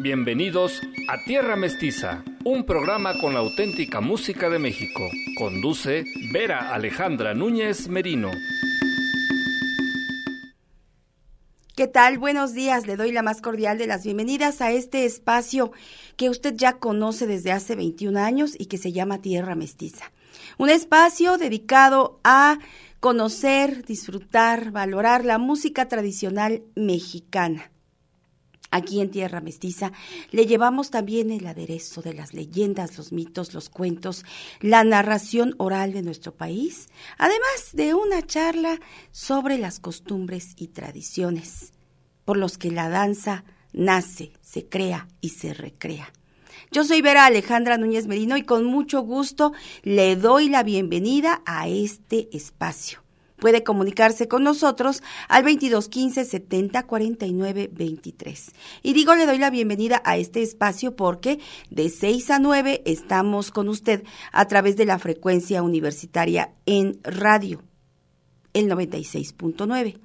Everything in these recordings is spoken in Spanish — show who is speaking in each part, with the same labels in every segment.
Speaker 1: Bienvenidos a Tierra Mestiza, un programa con la auténtica música de México. Conduce Vera Alejandra Núñez Merino.
Speaker 2: ¿Qué tal? Buenos días. Le doy la más cordial de las bienvenidas a este espacio que usted ya conoce desde hace 21 años y que se llama Tierra Mestiza. Un espacio dedicado a conocer, disfrutar, valorar la música tradicional mexicana Aquí en Tierra Mestiza le llevamos también el aderezo de las leyendas, los mitos, los cuentos, la narración oral de nuestro país, además de una charla sobre las costumbres y tradiciones, por los que la danza nace, se crea y se recrea. Yo soy Vera Alejandra Núñez Merino y con mucho gusto le doy la bienvenida a este espacio. Puede comunicarse con nosotros al 2215 70 49 23. Y digo, le doy la bienvenida a este espacio porque de 6 a 9 estamos con usted a través de la frecuencia universitaria en radio, el 96.9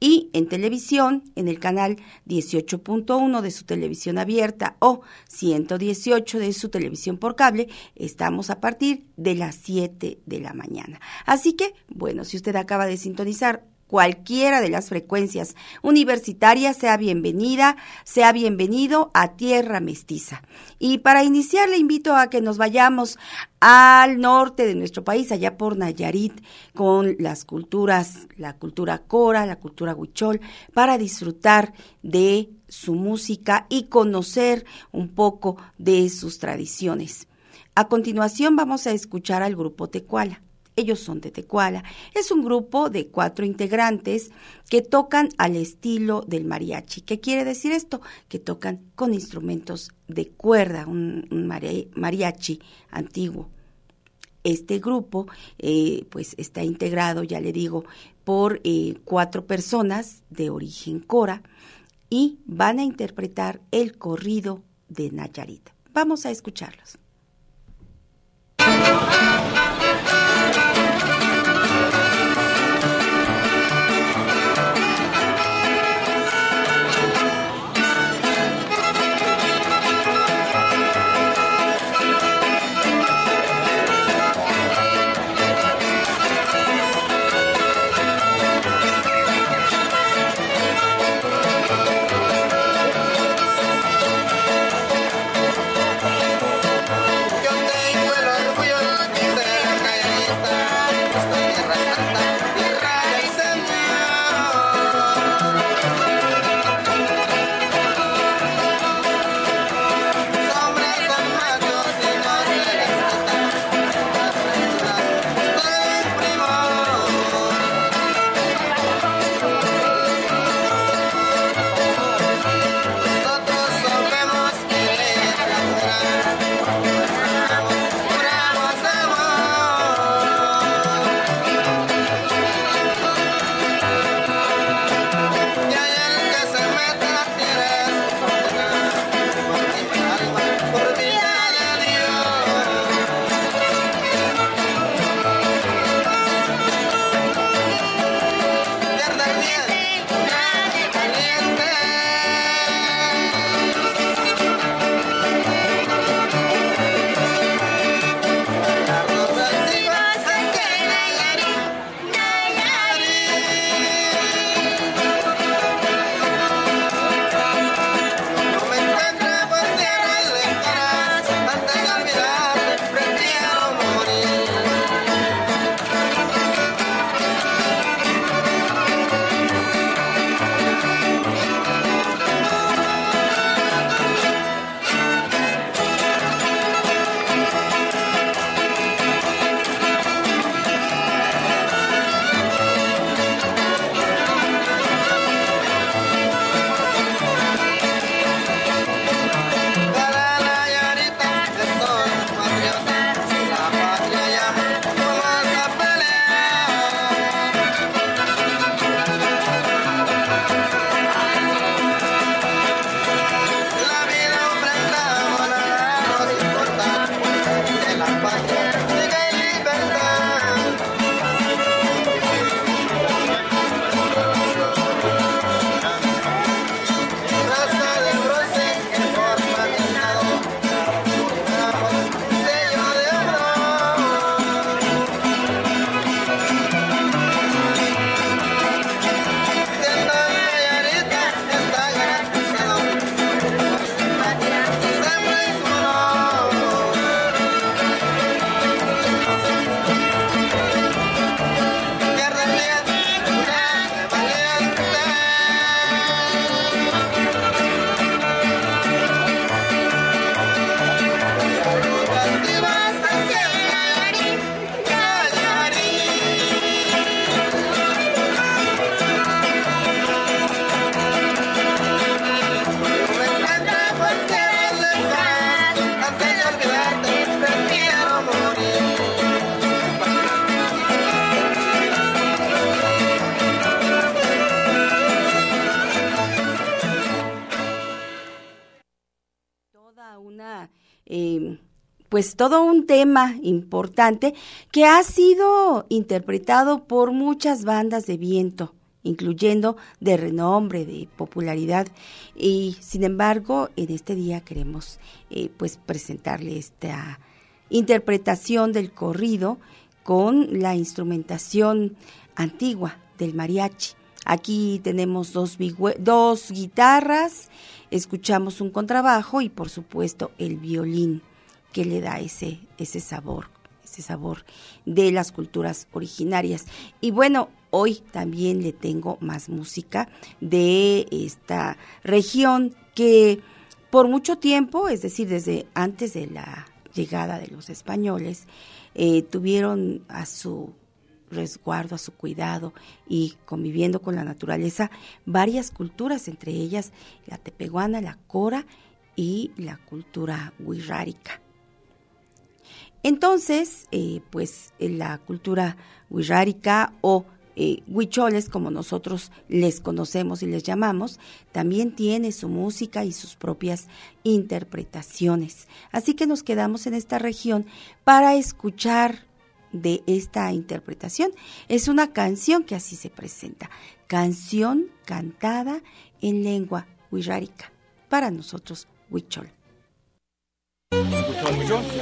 Speaker 2: y en televisión en el canal 18.1 de su televisión abierta o 118 de su televisión por cable, estamos a partir de las 7 de la mañana. Así que, bueno, si usted acaba de sintonizar cualquiera de las frecuencias universitarias, sea bienvenida, sea bienvenido a Tierra Mestiza. Y para iniciar le invito a que nos vayamos al norte de nuestro país, allá por Nayarit, con las culturas, la cultura cora, la cultura huichol, para disfrutar de su música y conocer un poco de sus tradiciones. A continuación vamos a escuchar al grupo Tecuala. Ellos son de Tecuala. Es un grupo de cuatro integrantes que tocan al estilo del mariachi. ¿Qué quiere decir esto? Que tocan con instrumentos de cuerda, un, mariachi antiguo. Este grupo, eh, pues, está integrado, ya le digo, por eh, cuatro personas de origen cora y van a interpretar el corrido de Nayarit. Vamos a escucharlos. Pues todo un tema importante que ha sido interpretado por muchas bandas de viento incluyendo de renombre, de popularidad. Y sin embargo, en este día queremos eh, pues presentarle esta interpretación del corrido con la instrumentación antigua del mariachi. Aquí tenemos dos, dos guitarras, escuchamos un contrabajo y por supuesto el violín que le da ese, ese sabor, ese sabor de las culturas originarias. Y bueno, hoy también le tengo más música de esta región que por mucho tiempo, es decir, desde antes de la llegada de los españoles, eh, tuvieron a su resguardo, a su cuidado y conviviendo con la naturaleza varias culturas, entre ellas la tepehuana, la cora y la cultura huirrárica. Entonces, eh, pues la cultura huirrárica o eh, huicholes, como nosotros les conocemos y les llamamos, también tiene su música y sus propias interpretaciones. Así que nos quedamos en esta región para escuchar de esta interpretación. Es una canción que así se presenta, canción cantada en lengua huirrárica, para nosotros huichol. Gracias.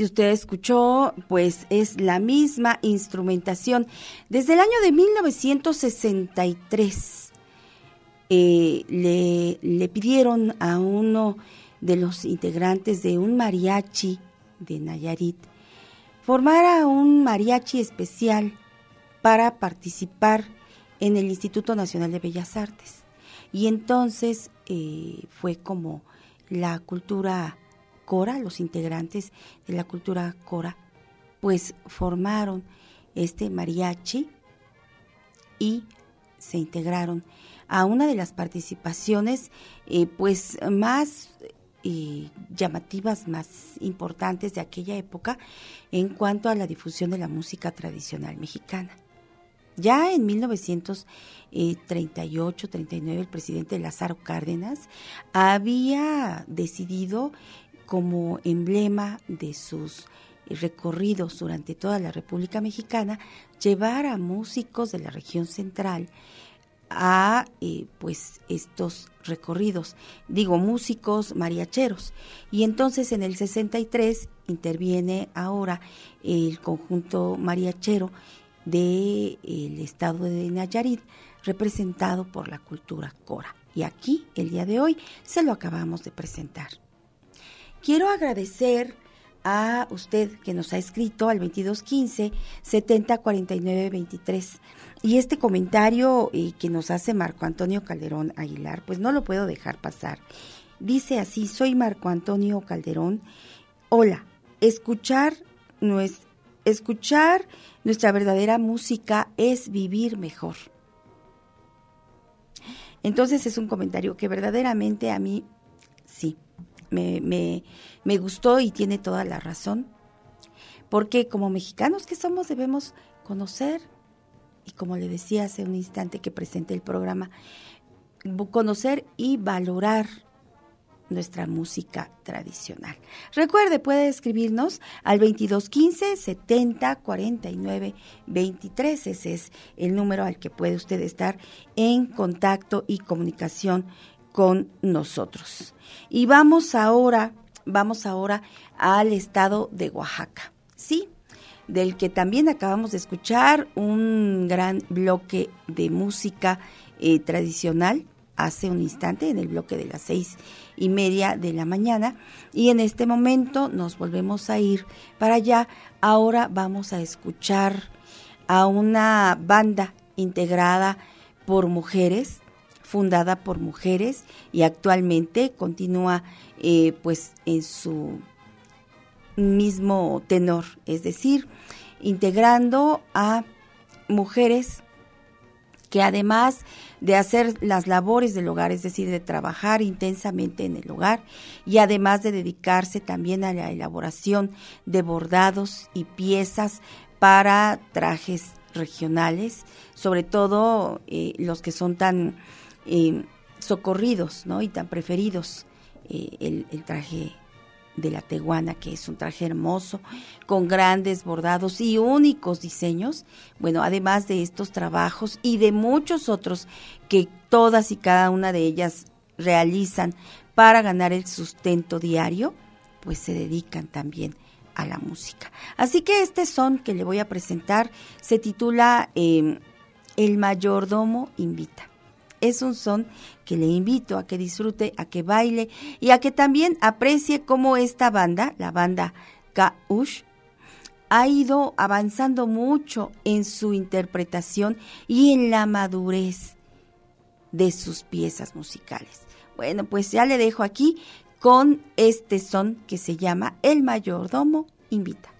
Speaker 2: Si usted escuchó, pues es la misma instrumentación. Desde el año de 1963 eh, le, le pidieron a uno de los integrantes de un mariachi de Nayarit formara un mariachi especial para participar en el Instituto Nacional de Bellas Artes. Y entonces eh, fue como la cultura Cora, los integrantes de la cultura Cora, pues formaron este mariachi y se integraron a una de las participaciones eh, pues más eh, llamativas, más importantes de aquella época en cuanto a la difusión de la música tradicional mexicana. Ya en 1938-39 el presidente Lázaro Cárdenas había decidido como emblema de sus recorridos durante toda la República Mexicana llevar a músicos de la región central a eh, pues estos recorridos, digo músicos mariacheros. Y entonces en el 63 interviene ahora el conjunto mariachero del estado de Nayarit, representado por la cultura Cora. Y aquí, el día de hoy, se lo acabamos de presentar. Quiero agradecer a usted que nos ha escrito al 2215 7049 23. Y este comentario eh, que nos hace Marco Antonio Calderón Aguilar, pues no lo puedo dejar pasar. Dice así, soy Marco Antonio Calderón. Hola, escuchar, nuestra verdadera música es vivir mejor. Entonces es un comentario que verdaderamente a mí sí, me, me, me gustó y tiene toda la razón, porque como mexicanos que somos debemos conocer, y como le decía hace un instante que presenté el programa, conocer y valorar nuestra música tradicional. Recuerde, puede escribirnos al 2215 70 49 23. Ese es el número al que puede usted estar en contacto y comunicación con nosotros. Y vamos ahora, vamos ahora al estado de Oaxaca, ¿sí? Del que también acabamos de escuchar un gran bloque de música eh, tradicional hace un instante en el bloque de las seis y media de la mañana y en este momento nos volvemos a ir para allá. Ahora vamos a escuchar a una banda integrada por mujeres fundada por mujeres y actualmente continúa eh, pues en su mismo tenor, es decir, integrando a mujeres que además de hacer las labores del hogar, es decir, de trabajar intensamente en el hogar y además de dedicarse también a la elaboración de bordados y piezas para trajes regionales, sobre todo eh, los que son tan eh, socorridos ¿no? y tan preferidos eh, el, traje de la teguana, que es un traje hermoso, con grandes bordados y únicos diseños. Bueno, además de estos trabajos y de muchos otros que todas y cada una de ellas realizan para ganar el sustento diario, pues se dedican también a la música. Así que este son que le voy a presentar se titula eh, El mayordomo invita es un son que le invito a que disfrute, a que baile y a que también aprecie cómo esta banda, la banda Kaush, ha ido avanzando mucho en su interpretación y en la madurez de sus piezas musicales. Bueno, pues ya le dejo aquí con este son que se llama El mayordomo invita.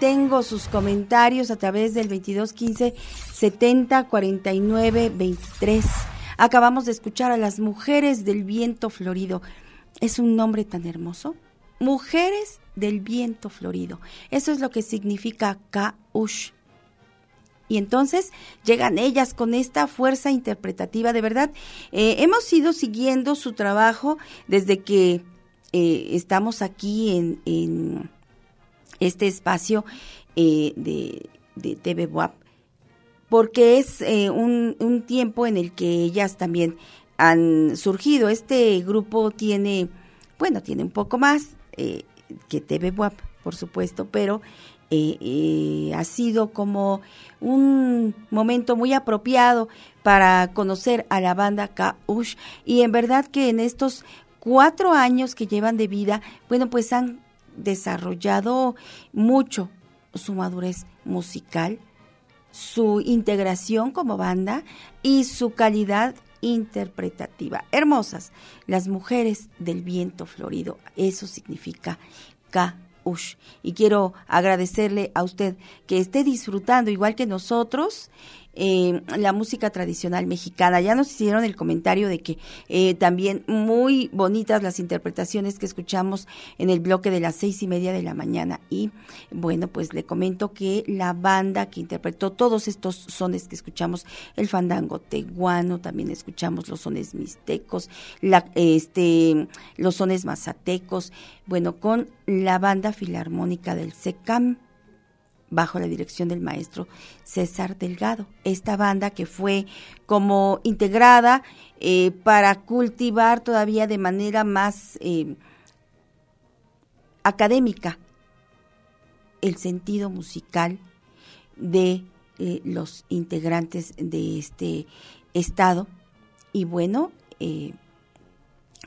Speaker 2: Tengo sus comentarios a través del 2215 70 49 23. Acabamos de escuchar a las mujeres del viento florido. Es un nombre tan hermoso. Mujeres del viento florido. Eso es lo que significa Kaush. Y entonces llegan ellas con esta fuerza interpretativa. De verdad, eh, hemos ido siguiendo su trabajo desde que eh, estamos aquí en, este espacio eh, de, de TV WAP, porque es un, un, tiempo en el que ellas también han surgido. Este grupo tiene, bueno, tiene un poco más que TV WAP, por supuesto, pero eh, eh, ha sido como un momento muy apropiado para conocer a la banda Kaush y en verdad que en estos cuatro años que llevan de vida, bueno, pues han desarrollado mucho su madurez musical, su integración como banda y su calidad interpretativa. Hermosas, las mujeres del viento florido, eso significa K y quiero agradecerle a usted que esté disfrutando, igual que nosotros, eh, la música tradicional mexicana. Ya nos hicieron el comentario de que eh, también muy bonitas las interpretaciones que escuchamos en el bloque de las seis y media de la mañana. Y bueno, pues le comento que la banda que interpretó todos estos sones que escuchamos, el fandango teguano, también escuchamos los sones mixtecos, la, este, los sones mazatecos, bueno, con la banda filarmónica del SECAM bajo la dirección del maestro César Delgado. Esta banda que fue como integrada eh, para cultivar todavía de manera más eh, académica el sentido musical de eh, los integrantes de este estado. Y bueno,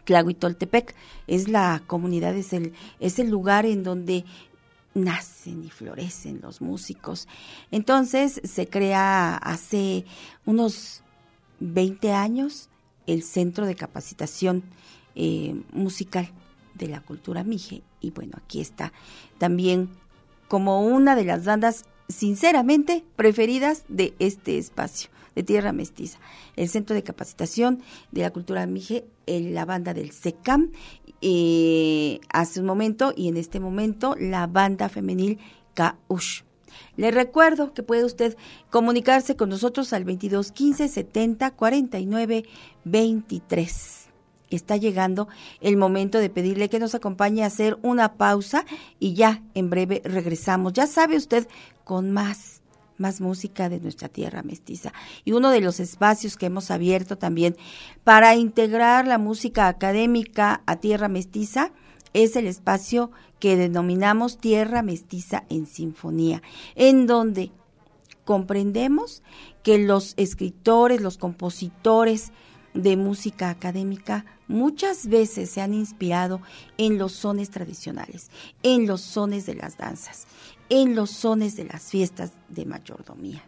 Speaker 2: Tlahuitoltepec es la comunidad, es el, es el lugar en donde nacen y florecen los músicos. Entonces se crea hace unos 20 años el Centro de Capacitación eh, Musical de la Cultura Mije. Y bueno, aquí está también como una de las bandas sinceramente preferidas de este espacio de Tierra Mestiza. El Centro de Capacitación de la Cultura Mije, la banda del SECAM eh, hace un momento y en este momento la banda femenil Kaush. Le recuerdo que puede usted comunicarse con nosotros al 22 15 70 49 23. Está llegando el momento de pedirle que nos acompañe a hacer una pausa y ya en breve regresamos. Ya sabe usted con más más música de nuestra tierra mestiza. Y uno de los espacios que hemos abierto también para integrar la música académica a tierra mestiza es el espacio que denominamos Tierra Mestiza en Sinfonía, en donde comprendemos que los escritores, los compositores de música académica muchas veces se han inspirado en los sones tradicionales, en los sones de las danzas en los sones de las fiestas de mayordomía.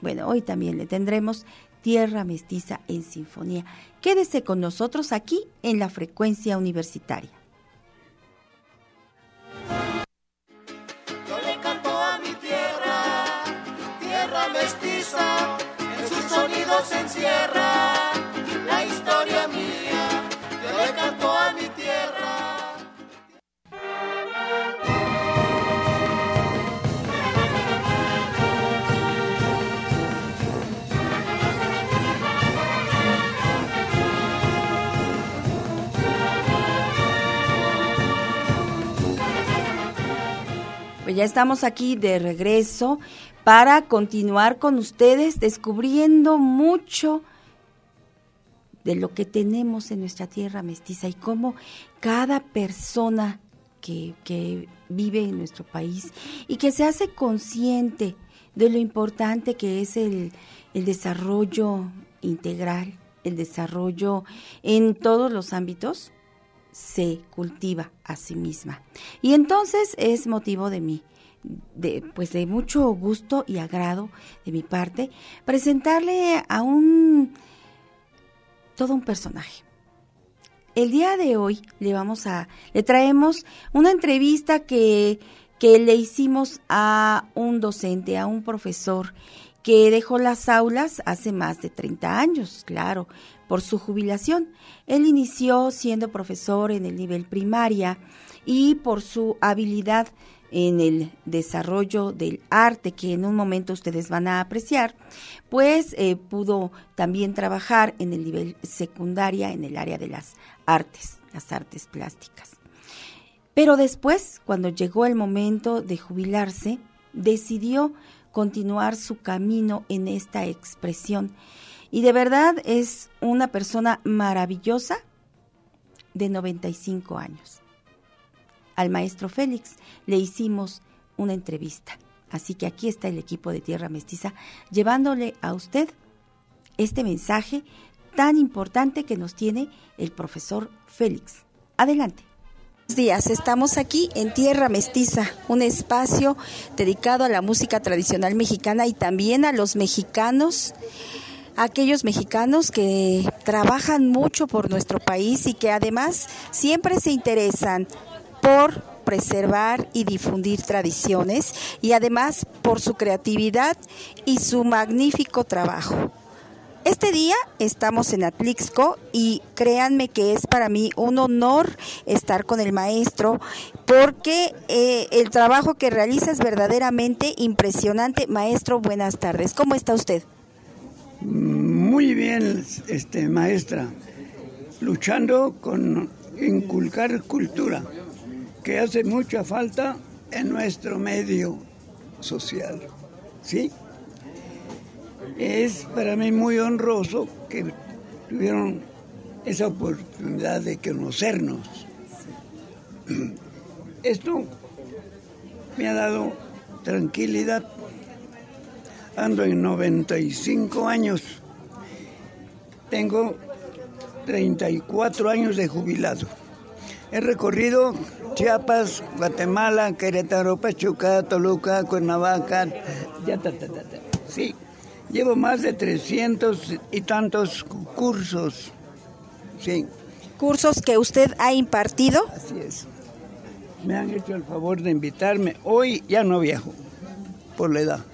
Speaker 2: Bueno, hoy también le tendremos Tierra Mestiza en Sinfonía. Quédese con nosotros aquí en la frecuencia universitaria.
Speaker 3: Yo le a mi tierra, tierra mestiza, en sus sonidos se encierra
Speaker 2: Pues ya estamos aquí de regreso para continuar con ustedes descubriendo mucho de lo que tenemos en nuestra tierra mestiza y cómo cada persona que, que, vive en nuestro país y que se hace consciente de lo importante que es el, el desarrollo integral, el desarrollo en todos los ámbitos, se cultiva a sí misma. Y entonces es motivo de mí, de, pues de mucho gusto y agrado de mi parte, presentarle a un todo un personaje. El día de hoy le vamos a le traemos una entrevista que que le hicimos a un docente, a un profesor que dejó las aulas hace más de 30 años, claro, por su jubilación. Él inició siendo profesor en el nivel primaria y por su habilidad en el desarrollo del arte que en un momento ustedes van a apreciar, pues eh, pudo también trabajar en el nivel secundaria en el área de las artes, las artes plásticas. Pero después, cuando llegó el momento de jubilarse, decidió continuar su camino en esta expresión. Y de verdad es una persona maravillosa de 95 años al maestro Félix le hicimos una entrevista. Así que aquí está el equipo de Tierra Mestiza llevándole a usted este mensaje tan importante que nos tiene el profesor Félix. Adelante. Buenos días, estamos aquí en Tierra Mestiza, un espacio dedicado a la música tradicional mexicana y también a los mexicanos, aquellos mexicanos que trabajan mucho por nuestro país y que además siempre se interesan por preservar y difundir tradiciones y además por su creatividad y su magnífico trabajo. Este día estamos en Atlixco y créanme que es para mí un honor estar con el maestro porque eh, el trabajo que realiza es verdaderamente impresionante. Maestro, buenas tardes. ¿Cómo está usted?
Speaker 4: Muy bien, este, maestra. Luchando con inculcar cultura que hace mucha falta en nuestro medio social. ¿Sí? Es para mí muy honroso que tuvieron esa oportunidad de conocernos. Esto me ha dado tranquilidad. Ando en 95 años. Tengo 34 años de jubilado. He recorrido Chiapas, Guatemala, Querétaro, Pachuca, Toluca, Cuernavaca, ya, Sí, llevo más de 300 y tantos cursos. Sí.
Speaker 2: ¿Cursos que usted ha impartido?
Speaker 4: Así es. Me han hecho el favor de invitarme. Hoy ya no viajo, por la edad.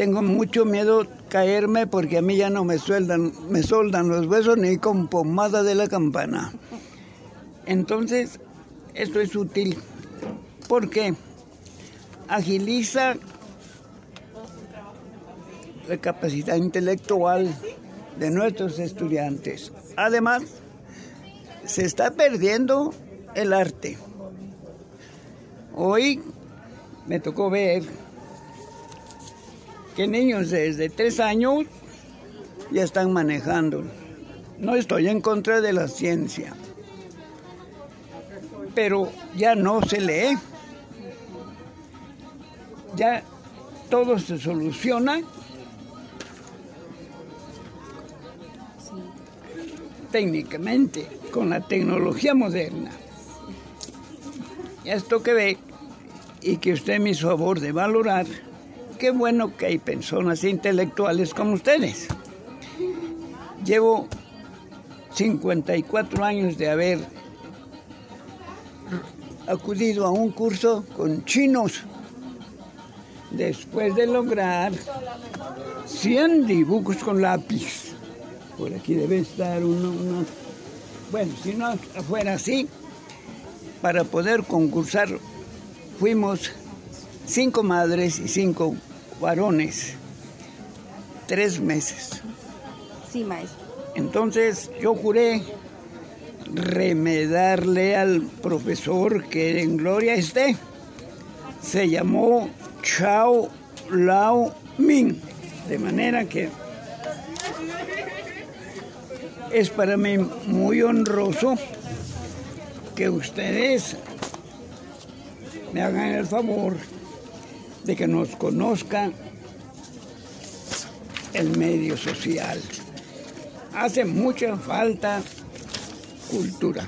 Speaker 4: Tengo mucho miedo caerme porque a mí ya no me sueldan, me soldan los huesos ni con pomada de la campana. Entonces, esto es útil porque agiliza la capacidad intelectual de nuestros estudiantes. Además, se está perdiendo el arte. Hoy me tocó ver que niños desde tres años ya están manejando. No estoy en contra de la ciencia, pero ya no se lee. Ya todo se soluciona técnicamente con la tecnología moderna. Esto que ve y que usted me hizo favor de valorar, qué bueno que hay personas intelectuales como ustedes. Llevo 54 años de haber acudido a un curso con chinos después de lograr 100 dibujos con lápiz. Por aquí debe estar uno, bueno, si no fuera así, para poder concursar fuimos cinco madres y cinco varones, tres meses.
Speaker 2: Sí, maestro.
Speaker 4: Entonces yo juré remedarle al profesor que en gloria esté. Se llamó Chao Lao Ming. De manera que es para mí muy honroso que ustedes me hagan el favor que nos conozcan el medio social. Hace mucha falta cultura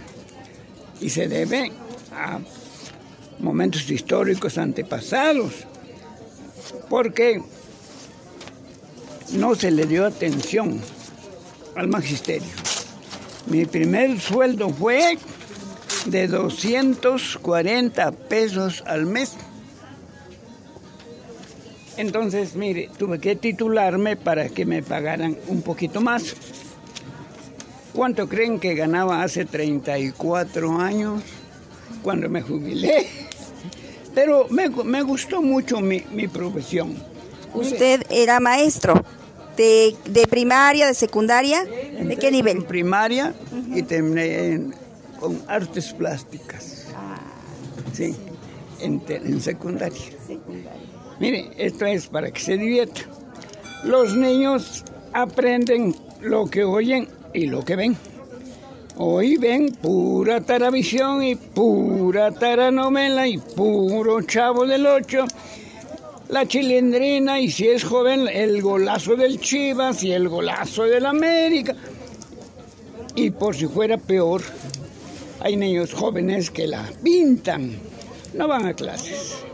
Speaker 4: y se debe a momentos históricos antepasados, porque no se le dio atención al magisterio. Mi primer sueldo fue de 240 pesos al mes Entonces, mire, tuve que titularme para que me pagaran un poquito más. ¿Cuánto creen que ganaba hace 34 años cuando me jubilé? Pero me, me gustó mucho mi, mi profesión.
Speaker 2: Usted era maestro de, de primaria, de secundaria, ¿de qué nivel?
Speaker 4: En primaria y terminé en- con artes plásticas. Sí, en, te- en secundaria. Mire, esto es para que se divierta. Los niños aprenden lo que oyen y lo que ven. Hoy ven pura taravisión y pura taranovela y puro chavo del ocho. La chilindrina y si es joven el golazo del Chivas y el golazo del América. Y por si fuera peor, hay niños jóvenes que la pintan, no van a clases.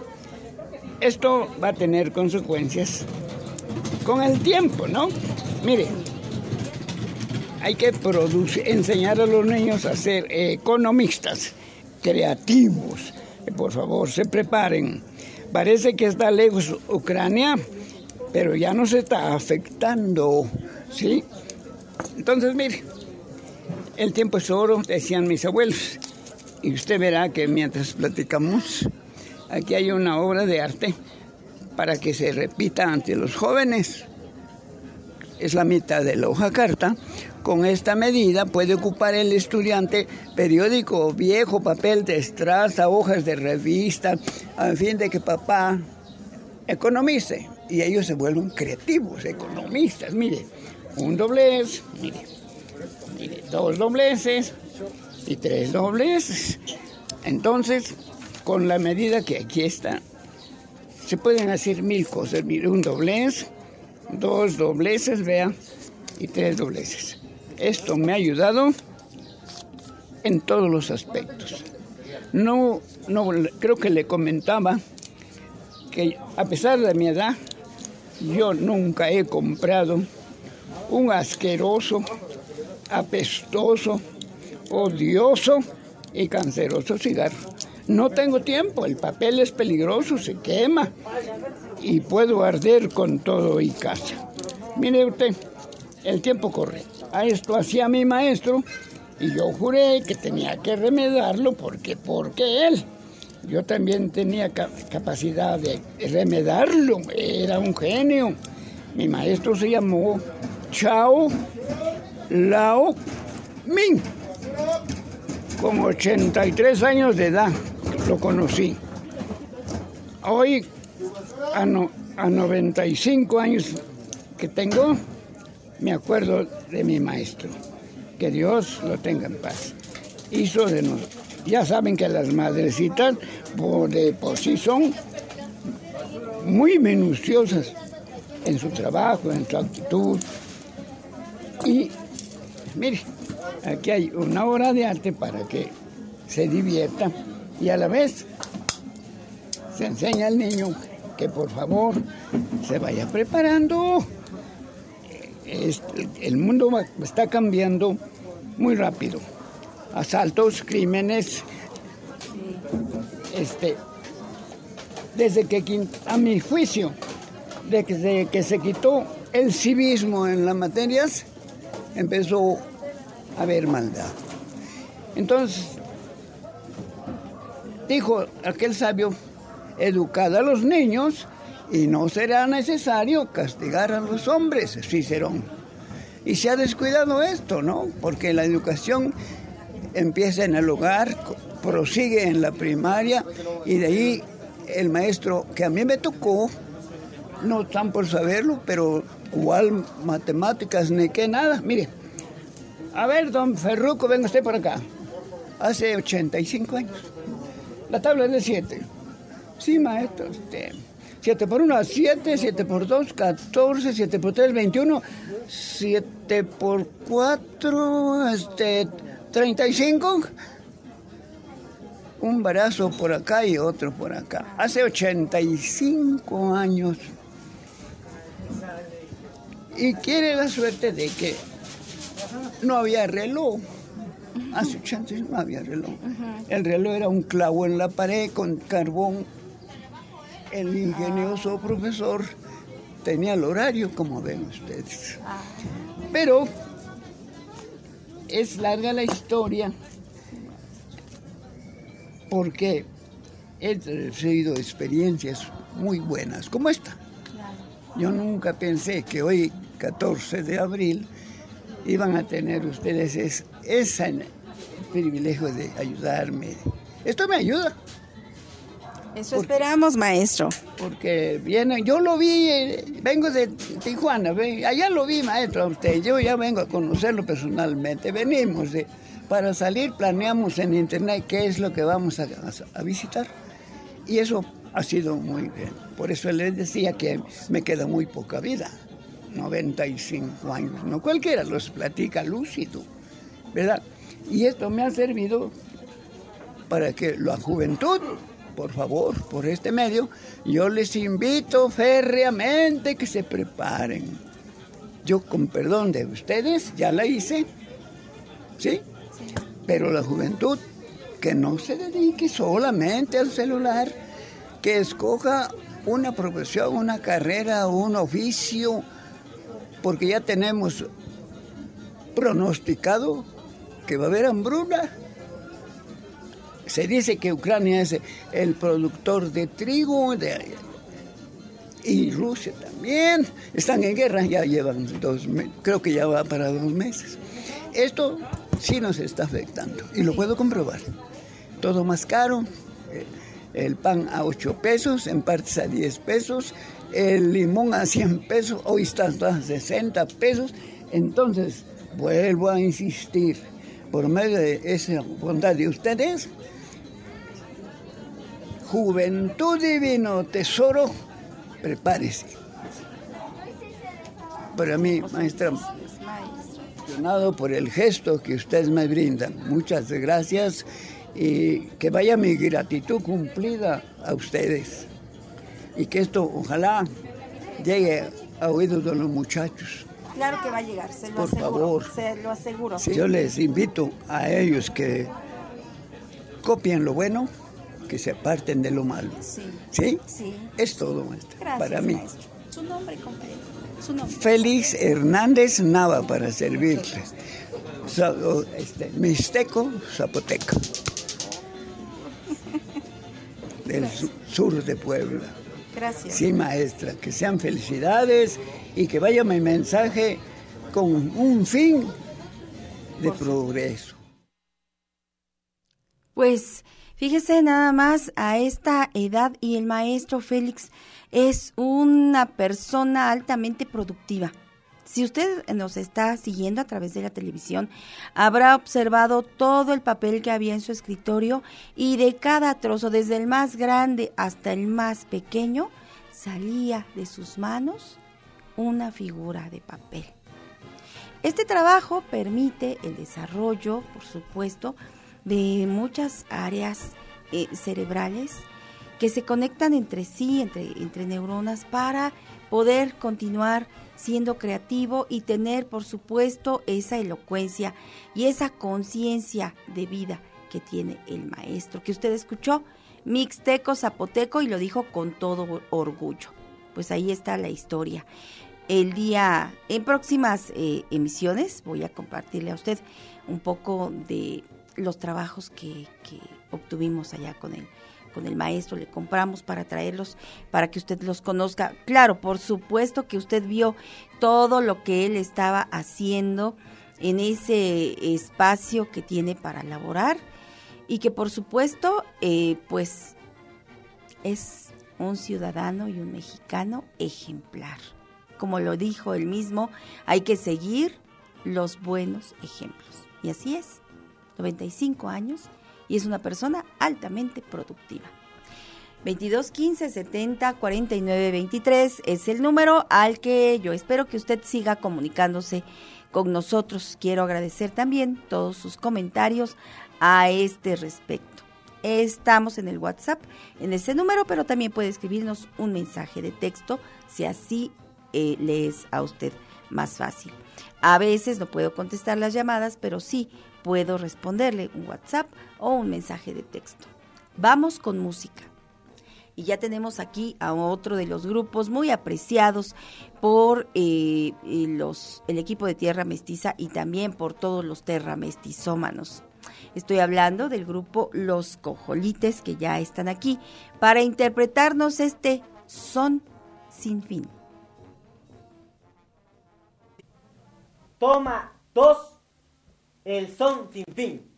Speaker 4: Esto va a tener consecuencias con el tiempo, ¿no? Mire, hay que producir, enseñar a los niños a ser economistas, creativos. Por favor, se preparen. Parece que está lejos Ucrania, pero ya nos está afectando, ¿sí? Entonces, mire, el tiempo es oro, decían mis abuelos. Y usted verá que mientras platicamos, aquí hay una obra de arte para que se repita ante los jóvenes. Es la mitad de la hoja carta. Con esta medida puede ocupar el estudiante periódico viejo, papel de estraza, hojas de revista, a fin de que papá economice. Y ellos se vuelven creativos, economistas. Mire, un doblez, mire, mire, dos dobleces y tres dobleces. Entonces, con la medida que aquí está, se pueden hacer mil cosas. Un doblez, dos dobleces, vea, y tres dobleces. Esto me ha ayudado en todos los aspectos. No, no, creo que le comentaba que a pesar de mi edad, yo nunca he comprado un asqueroso, apestoso, odioso y canceroso cigarro. No tengo tiempo, el papel es peligroso, se quema y puedo arder con todo y casa. Mire usted, el tiempo corre. A esto hacía mi maestro y yo juré que tenía que remedarlo porque, porque él. Yo también tenía ca- capacidad de remedarlo, era un genio. Mi maestro se llamó Chao Lao Ming. Con 83 años de edad lo conocí. Hoy, a, no- a 95 años que tengo, me acuerdo de mi maestro. Que Dios lo tenga en paz. Hizo de nosotros. Ya saben que las madrecitas por, de por sí son muy minuciosas en su trabajo, en su actitud. Y mire, aquí hay una obra de arte para que se divierta y a la vez se enseña al niño que por favor se vaya preparando. Es- el mundo está cambiando muy rápido. Asaltos, crímenes, este, desde que, a mi juicio, de que se, que se quitó el civismo en las materias, empezó a haber maldad. Entonces, dijo aquel sabio, educad a los niños y no será necesario castigar a los hombres, Cicerón. Y se ha descuidado esto, ¿no? Porque la educación empieza en el hogar, prosigue en la primaria y de ahí el maestro que a mí me tocó, no tan por saberlo, pero cuál matemáticas ni qué nada. Mire, a ver, don Ferruco, venga usted por acá. Hace 85 años. La tabla es de 7. Sí, maestro. Este, 7 por 1, 7, 7 por 2, 14, 7 por 3, 21, 7 por 4, este, 35. Un brazo por acá y otro por acá. Hace 85 años. Y quiere la suerte de que no había reloj. Hace 80 no había reloj. El reloj era un clavo en la pared con carbón el ingenioso profesor tenía el horario, como ven ustedes. Pero es larga la historia porque he recibido experiencias muy buenas, como esta. Yo nunca pensé que hoy, 14 de abril, iban a tener ustedes ese privilegio de ayudarme. Esto me ayuda.
Speaker 2: Eso esperamos, maestro.
Speaker 4: Porque viene, yo lo vi, eh, vengo de Tijuana, allá lo vi, maestro, a usted. Yo ya vengo a conocerlo personalmente. Venimos de, para salir, planeamos en internet qué es lo que vamos a, a visitar. Y eso ha sido muy bien. Por eso les decía que me queda muy poca vida. 95 años. No cualquiera los platica lúcido, ¿verdad? Y esto me ha servido para que la juventud, por favor, por este medio, yo les invito férreamente que se preparen. Yo, con perdón de ustedes, ya la hice, ¿sí? Pero la juventud, que no se dedique solamente al celular, que escoja una profesión, una carrera, un oficio, porque ya tenemos pronosticado que va a haber hambruna. Se dice que Ucrania es el productor de trigo y Rusia también. Están en guerra, ya llevan dos meses, creo que ya va para dos meses. Esto sí nos está afectando y lo puedo comprobar. Todo más caro, eh, el pan a 8 pesos, en partes a 10 pesos, el limón a 100 pesos, hoy está a 60 pesos. Entonces, vuelvo a insistir, por medio de esa bondad de ustedes, juventud divino, tesoro, prepárese. Para mí, maestra, emocionado por el gesto que ustedes me brindan. Muchas gracias y que vaya mi gratitud cumplida a ustedes y que esto ojalá llegue a oídos de los muchachos.
Speaker 2: Claro que va a llegar, se lo
Speaker 4: Por
Speaker 2: aseguro.
Speaker 4: favor.
Speaker 2: Se lo aseguro.
Speaker 4: Yo les invito a ellos que copien lo bueno, que se aparten de lo malo.
Speaker 2: Sí.
Speaker 4: ¿Sí?
Speaker 2: Sí.
Speaker 4: Es todo, maestro,
Speaker 2: Gracias,
Speaker 4: para mí.
Speaker 2: maestro. Su nombre completo. Su nombre.
Speaker 4: Félix Hernández Nava para o, este, Mixteco, Zapoteca. Del su- sur de Puebla.
Speaker 2: Gracias.
Speaker 4: Sí, maestra, que sean felicidades y que vaya mi mensaje con un fin de progreso.
Speaker 2: Pues fíjese nada más a esta edad y el maestro Félix es una persona altamente productiva. Si usted nos está siguiendo a través de la televisión, habrá observado todo el papel que había en su escritorio y de cada trozo, desde el más grande hasta el más pequeño, salía de sus manos una figura de papel. Este trabajo permite el desarrollo, por supuesto, de muchas áreas eh, cerebrales que se conectan entre sí, entre, entre neuronas, para poder continuar siendo creativo y tener, por supuesto, esa elocuencia y esa conciencia de vida que tiene el maestro, que usted escuchó, mixteco, zapoteco, y lo dijo con todo orgullo. Pues ahí está la historia. El día, en próximas eh, emisiones, voy a compartirle a usted un poco de los trabajos que, que obtuvimos allá con él con el maestro, le compramos para traerlos, para que usted los conozca. Claro, por supuesto que usted vio todo lo que él estaba haciendo en ese espacio que tiene para laborar y que por supuesto, eh, pues es un ciudadano y un mexicano ejemplar. Como lo dijo él mismo, hay que seguir los buenos ejemplos. Y así es, 95 años y es una persona altamente productiva. 22 15 70 49 23 es el número al que yo espero que usted siga comunicándose con nosotros. Quiero agradecer también todos sus comentarios a este respecto. Estamos en el WhatsApp en ese número, pero también puede escribirnos un mensaje de texto si así eh, le es a usted más fácil. A veces no puedo contestar las llamadas, pero sí puedo responderle un WhatsApp o un mensaje de texto. Vamos con música. Y ya tenemos aquí a otro de los grupos muy apreciados por eh, los, el equipo de Tierra Mestiza y también por todos los terramestizómanos. Estoy hablando del grupo Los Cojolites que ya están aquí para interpretarnos este son sin fin.
Speaker 5: Toma dos, el son sin fin.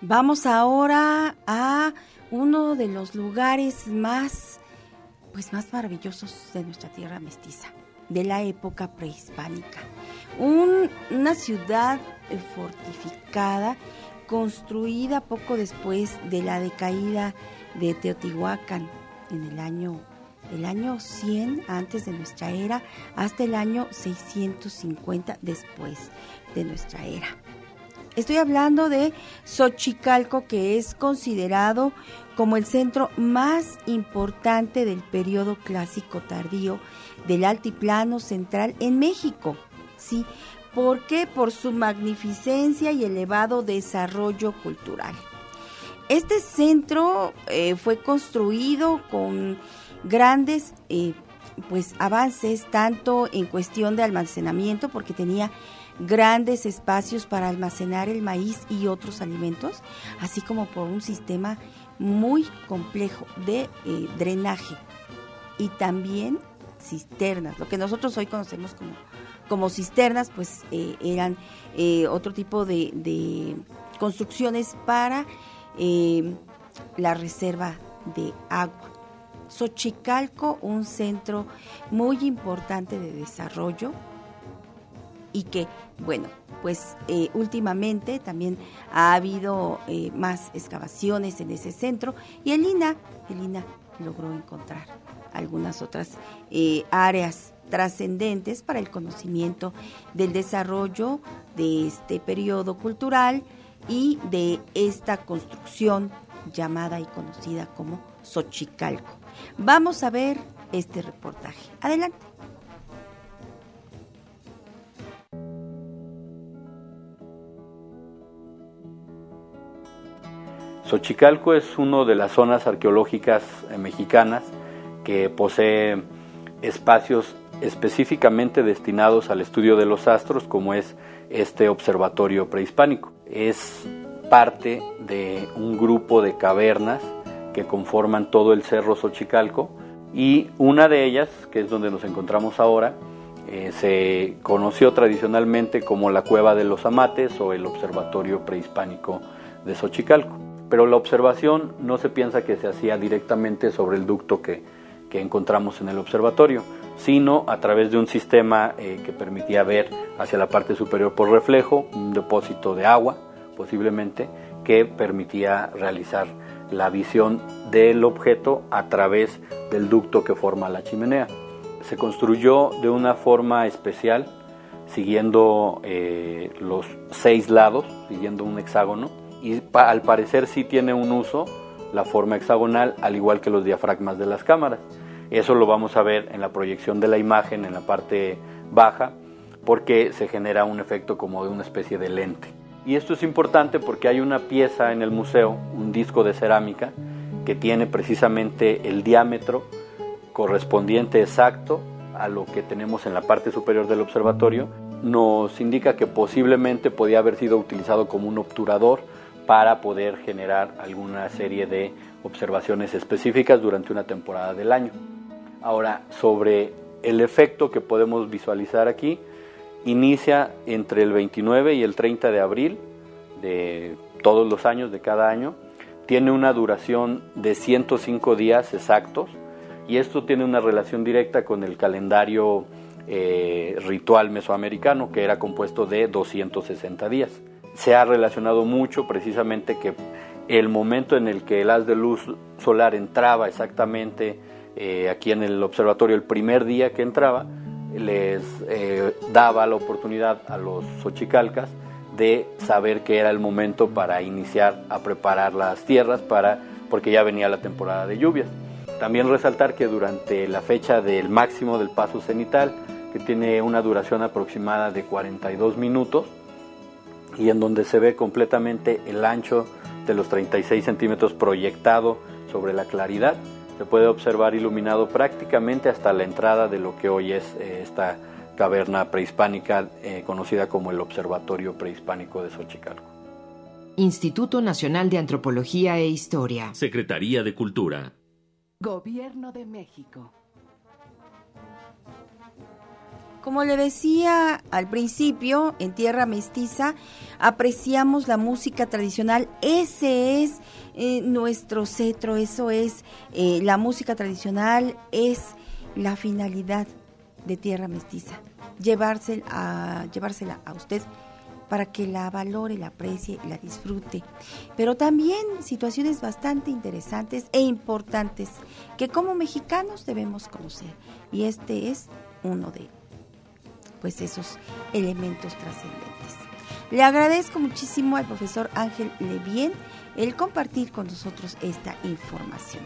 Speaker 2: Vamos ahora a uno de los lugares más, pues más maravillosos de nuestra tierra mestiza, de la época prehispánica. una ciudad eh, fortificada, construida poco después de la decaída de Teotihuacán en el año el año 100 antes de nuestra era hasta el año 650 después de nuestra era. Estoy hablando de Xochicalco, que es considerado como el centro más importante del periodo clásico tardío del altiplano central en México. ¿Sí? ¿Por qué? Por su magnificencia y elevado desarrollo cultural. Este centro eh, fue construido con grandes eh, pues avances tanto en cuestión de almacenamiento porque tenía grandes espacios para almacenar el maíz y otros alimentos, así como por un sistema muy complejo de eh, drenaje y también cisternas, lo que nosotros hoy conocemos como, como cisternas, pues eh, eran eh, otro tipo de, de construcciones para la reserva de agua. Xochicalco, un centro muy importante de desarrollo y que, bueno, pues eh, últimamente también ha habido eh, más excavaciones en ese centro y el INA, logró encontrar algunas otras eh, áreas trascendentes para el conocimiento del desarrollo de este periodo cultural y de esta construcción llamada y conocida como Xochicalco. Vamos a ver este reportaje. Adelante.
Speaker 6: Xochicalco es una de las zonas arqueológicas eh, mexicanas que posee espacios específicamente destinados al estudio de los astros, como es este observatorio prehispánico. Es parte de un grupo de cavernas que conforman todo el cerro Xochicalco y una de ellas, que es donde nos encontramos ahora, eh, se conoció tradicionalmente como la Cueva de los Amates o el Observatorio Prehispánico de Xochicalco pero la observación no se piensa que se hacía directamente sobre el ducto que, encontramos en el observatorio, sino a través de un sistema eh, que permitía ver hacia la parte superior por reflejo, un depósito de agua posiblemente, que permitía realizar la visión del objeto a través del ducto que forma la chimenea. Se construyó de una forma especial, siguiendo eh, los seis lados, siguiendo un hexágono, y al parecer sí tiene un uso la forma hexagonal al igual que los diafragmas de las cámaras. Eso lo vamos a ver en la proyección de la imagen en la parte baja porque se genera un efecto como de una especie de lente. Y esto es importante porque hay una pieza en el museo, un disco de cerámica, que tiene precisamente el diámetro correspondiente exacto a lo que tenemos en la parte superior del observatorio. Nos indica que posiblemente podía haber sido utilizado como un obturador para poder generar alguna serie de observaciones específicas durante una temporada del año. Ahora, sobre el efecto que podemos visualizar aquí, inicia entre el 29 y el 30 de abril de todos los años, de cada año, tiene una duración de 105 días exactos y esto tiene una relación directa con el calendario eh, ritual mesoamericano que era compuesto de 260 días se ha relacionado mucho precisamente que el momento en el que el haz de luz solar entraba exactamente eh, aquí en el observatorio, el primer día que entraba, les eh, daba la oportunidad a los xochicalcas de saber que era el momento para iniciar a preparar las tierras para porque ya venía la temporada de lluvias. También resaltar que durante la fecha del máximo del paso cenital, que tiene una duración aproximada de 42 minutos, y en donde se ve completamente el ancho de los 36 centímetros proyectado sobre la claridad. Se puede observar iluminado prácticamente hasta la entrada de lo que hoy es eh, esta caverna prehispánica eh, conocida como el Observatorio Prehispánico de Xochicalco.
Speaker 7: Instituto Nacional de Antropología e Historia.
Speaker 8: Secretaría de Cultura.
Speaker 9: Gobierno de México.
Speaker 2: Como le decía al principio, en Tierra Mestiza apreciamos la música tradicional. Ese es eh, nuestro cetro, eso es eh, la música tradicional, es la finalidad de Tierra Mestiza. Llevársela a, llevársela a usted para que la valore, la aprecie la disfrute. Pero también situaciones bastante interesantes e importantes que como mexicanos debemos conocer. Y este es uno de pues esos elementos trascendentes. Le agradezco muchísimo al profesor Ángel Levien el compartir con nosotros esta información.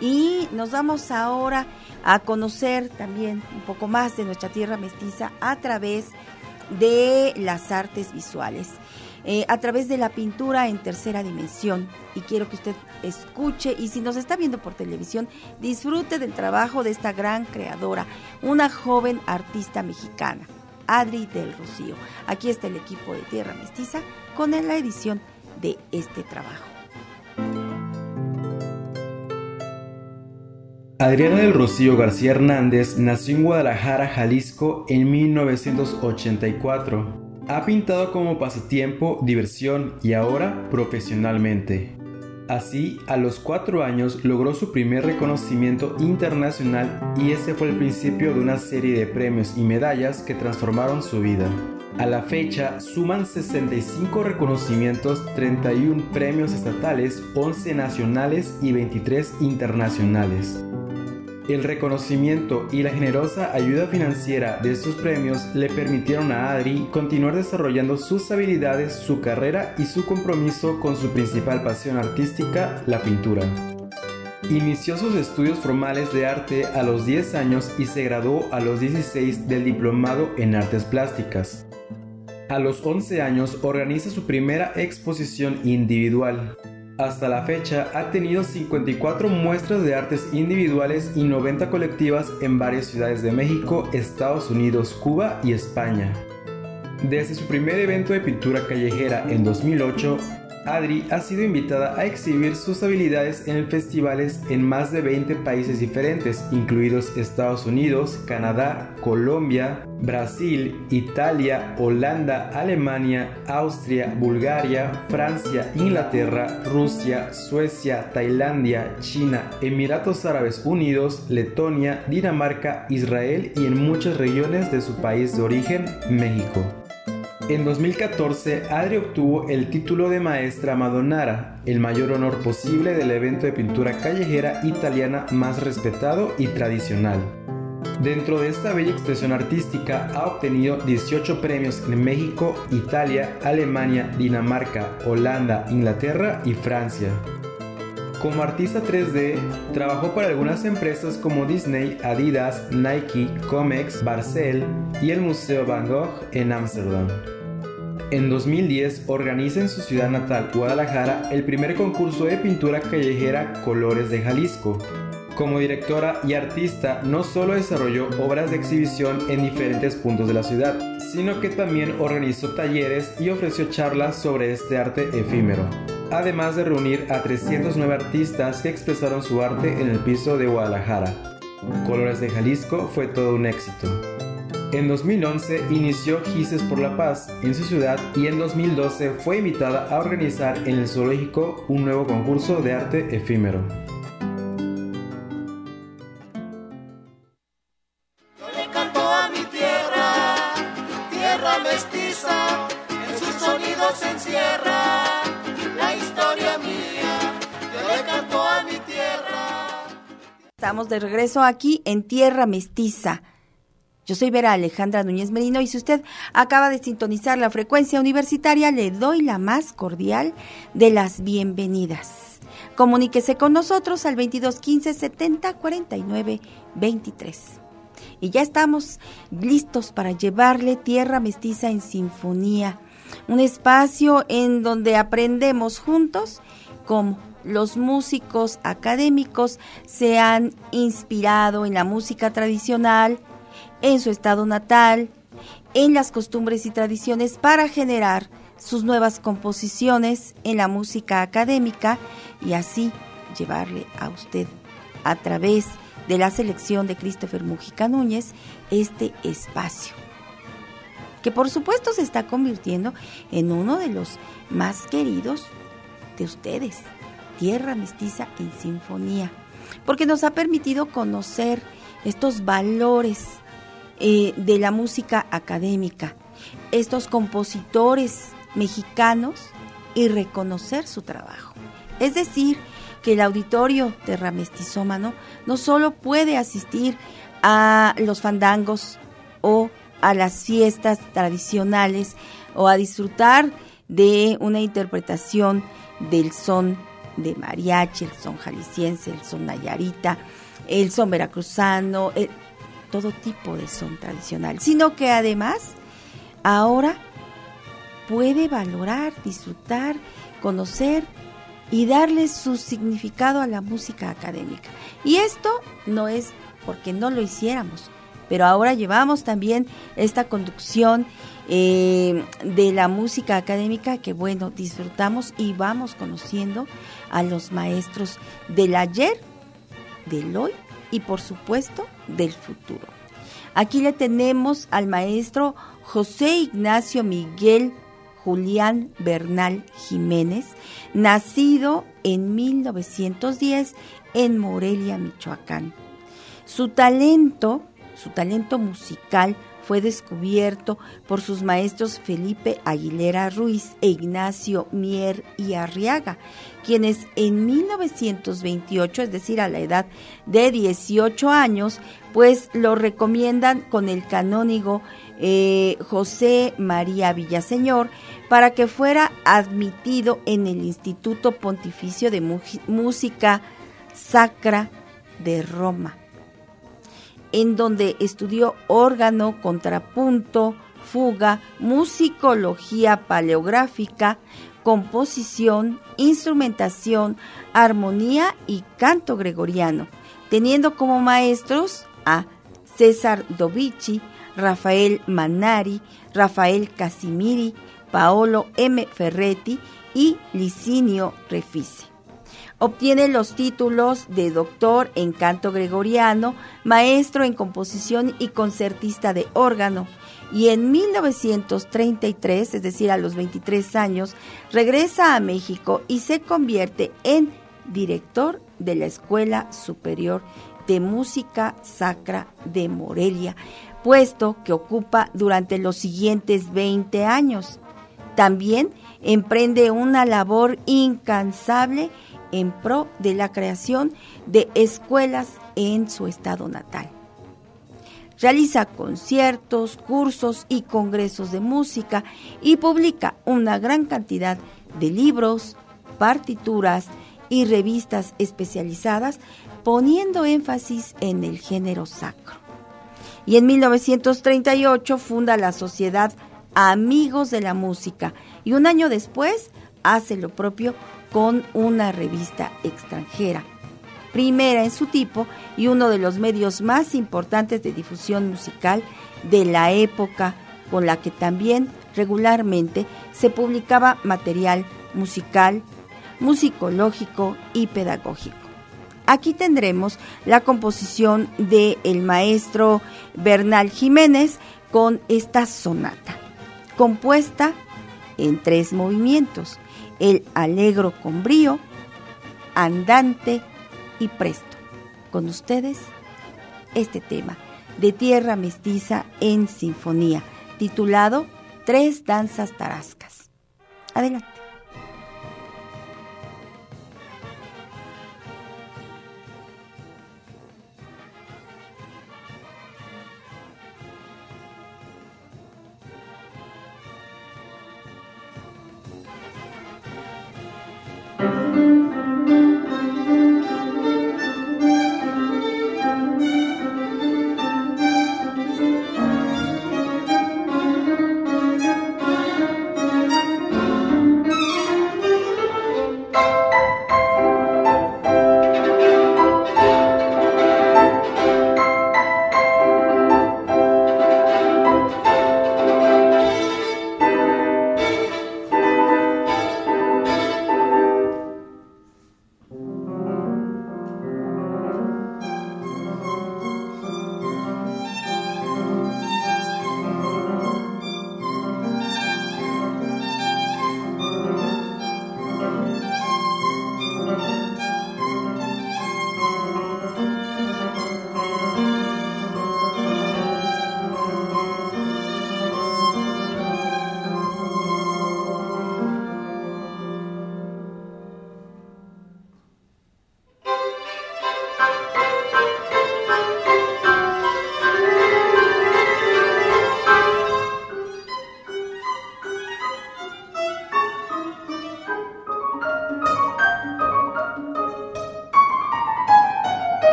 Speaker 2: Y nos vamos ahora a conocer también un poco más de nuestra tierra mestiza a través de las artes visuales. Eh, a través de la pintura en tercera dimensión. Y quiero que usted escuche y si nos está viendo por televisión, disfrute del trabajo de esta gran creadora, una joven artista mexicana, Adri del Rocío. Aquí está el equipo de Tierra Mestiza con la edición de este trabajo.
Speaker 8: Adriana del Rocío García Hernández nació en Guadalajara, Jalisco en 1984. Ha pintado como pasatiempo, diversión y ahora profesionalmente. Así, a los cuatro años logró su primer reconocimiento internacional y ese fue el principio de una serie de premios y medallas que transformaron su vida. A la fecha suman 65 reconocimientos, 31 premios estatales, 11 nacionales y 23 internacionales. El reconocimiento y la generosa ayuda financiera de estos premios le permitieron a Adri continuar desarrollando sus habilidades, su carrera y su compromiso con su principal pasión artística, la pintura. Inició sus estudios formales de arte a los 10 años y se graduó a los 16 del diplomado en artes plásticas. A los 11 años organiza su primera exposición individual. Hasta la fecha ha tenido 54 muestras de artes individuales y 90 colectivas en varias ciudades de México, Estados Unidos, Cuba y España. Desde su primer evento de pintura callejera en 2008, Adri ha sido invitada a exhibir sus habilidades en festivales en más de 20 países diferentes, incluidos Estados Unidos, Canadá, Colombia, Brasil, Italia, Holanda, Alemania, Austria, Bulgaria, Francia, Inglaterra, Rusia, Suecia, Tailandia, China, Emiratos Árabes Unidos, Letonia, Dinamarca, Israel y en muchas regiones de su país de origen, México. En 2014, Adri obtuvo el título de maestra Madonara, el mayor honor posible del evento de pintura callejera italiana más respetado y tradicional. Dentro de esta bella expresión artística ha obtenido 18 premios en México, Italia, Alemania, Dinamarca, Holanda, Inglaterra y Francia. Como artista 3D, trabajó para algunas empresas como Disney, Adidas, Nike, Comex, Barcel y el Museo Van Gogh en Ámsterdam. En 2010 organiza en su ciudad natal, Guadalajara, el primer concurso de pintura callejera Colores de Jalisco. Como directora y artista, no solo desarrolló obras de exhibición en diferentes puntos de la ciudad, sino que también organizó talleres y ofreció charlas sobre este arte efímero, además de reunir a 309 artistas que expresaron su arte en el piso de Guadalajara. Colores de Jalisco fue todo un éxito. En 2011 inició Gises por la Paz en su ciudad y en 2012 fue invitada a organizar en el zoológico un nuevo concurso de arte efímero.
Speaker 2: De regreso aquí en Tierra Mestiza. Yo soy Vera Alejandra Núñez Merino y si usted acaba de sintonizar la frecuencia universitaria, le doy la más cordial de las bienvenidas. Comuníquese con nosotros al 2215 70 49 23. Y ya estamos listos para llevarle Tierra Mestiza en Sinfonía, un espacio en donde aprendemos juntos cómo los músicos académicos se han inspirado en la música tradicional, en su estado natal, en las costumbres y tradiciones para generar sus nuevas composiciones en la música académica y así llevarle a usted a través de la selección de Christopher Mujica Núñez este espacio, que por supuesto se está convirtiendo en uno de los más queridos de ustedes, Tierra Mestiza en Sinfonía, porque nos ha permitido conocer estos valores eh, de la música académica, estos compositores mexicanos y reconocer su trabajo. Es decir, que el auditorio terramestizómano no solo puede asistir a los fandangos o a las fiestas tradicionales o a disfrutar de una interpretación del son de mariachi, el son jalisciense, el son nayarita, el son veracruzano, todo tipo de son tradicional, sino que además ahora puede valorar, disfrutar, conocer y darle su significado a la música académica. Y esto no es porque no lo hiciéramos, pero ahora llevamos también esta conducción eh, de la música académica que bueno, disfrutamos y vamos conociendo a los maestros del ayer, del hoy y por supuesto del futuro. Aquí le tenemos al maestro José Ignacio Miguel Julián Bernal Jiménez, nacido en 1910 en Morelia, Michoacán. Su talento, su talento musical fue descubierto por sus maestros Felipe Aguilera Ruiz e Ignacio Mier y Arriaga, quienes en 1928, es decir, a la edad de 18 años, pues lo recomiendan con el canónigo eh, José María Villaseñor para que fuera admitido en el Instituto Pontificio de Música Sacra de Roma, en donde estudió órgano, contrapunto, fuga, musicología paleográfica, composición, instrumentación, armonía y canto gregoriano, teniendo como maestros a César Dovici, Rafael Manari, Rafael Casimiri, Paolo M. Ferretti y Licinio Refice. Obtiene los títulos de doctor en canto gregoriano, maestro en composición y concertista de órgano. Y en 1933, es decir, a los 23 años, regresa a México y se convierte en director de la Escuela Superior de Música Sacra de Morelia, puesto que ocupa durante los siguientes 20 años. También emprende una labor incansable en pro de la creación de escuelas en su estado natal. Realiza conciertos, cursos y congresos de música y publica una gran cantidad de libros, partituras y revistas especializadas poniendo énfasis en el género sacro. Y en 1938 funda la Sociedad Amigos de la Música y un año después hace lo propio con una revista extranjera, primera en su tipo y uno de los medios más importantes de difusión musical de la época, con la que también regularmente se publicaba material musical, musicológico y pedagógico. Aquí tendremos la composición del el maestro Bernal Jiménez con esta sonata, compuesta en tres movimientos, el alegro con brío, andante y presto. Con ustedes este tema de tierra mestiza en sinfonía, titulado Tres danzas tarascas. Adelante.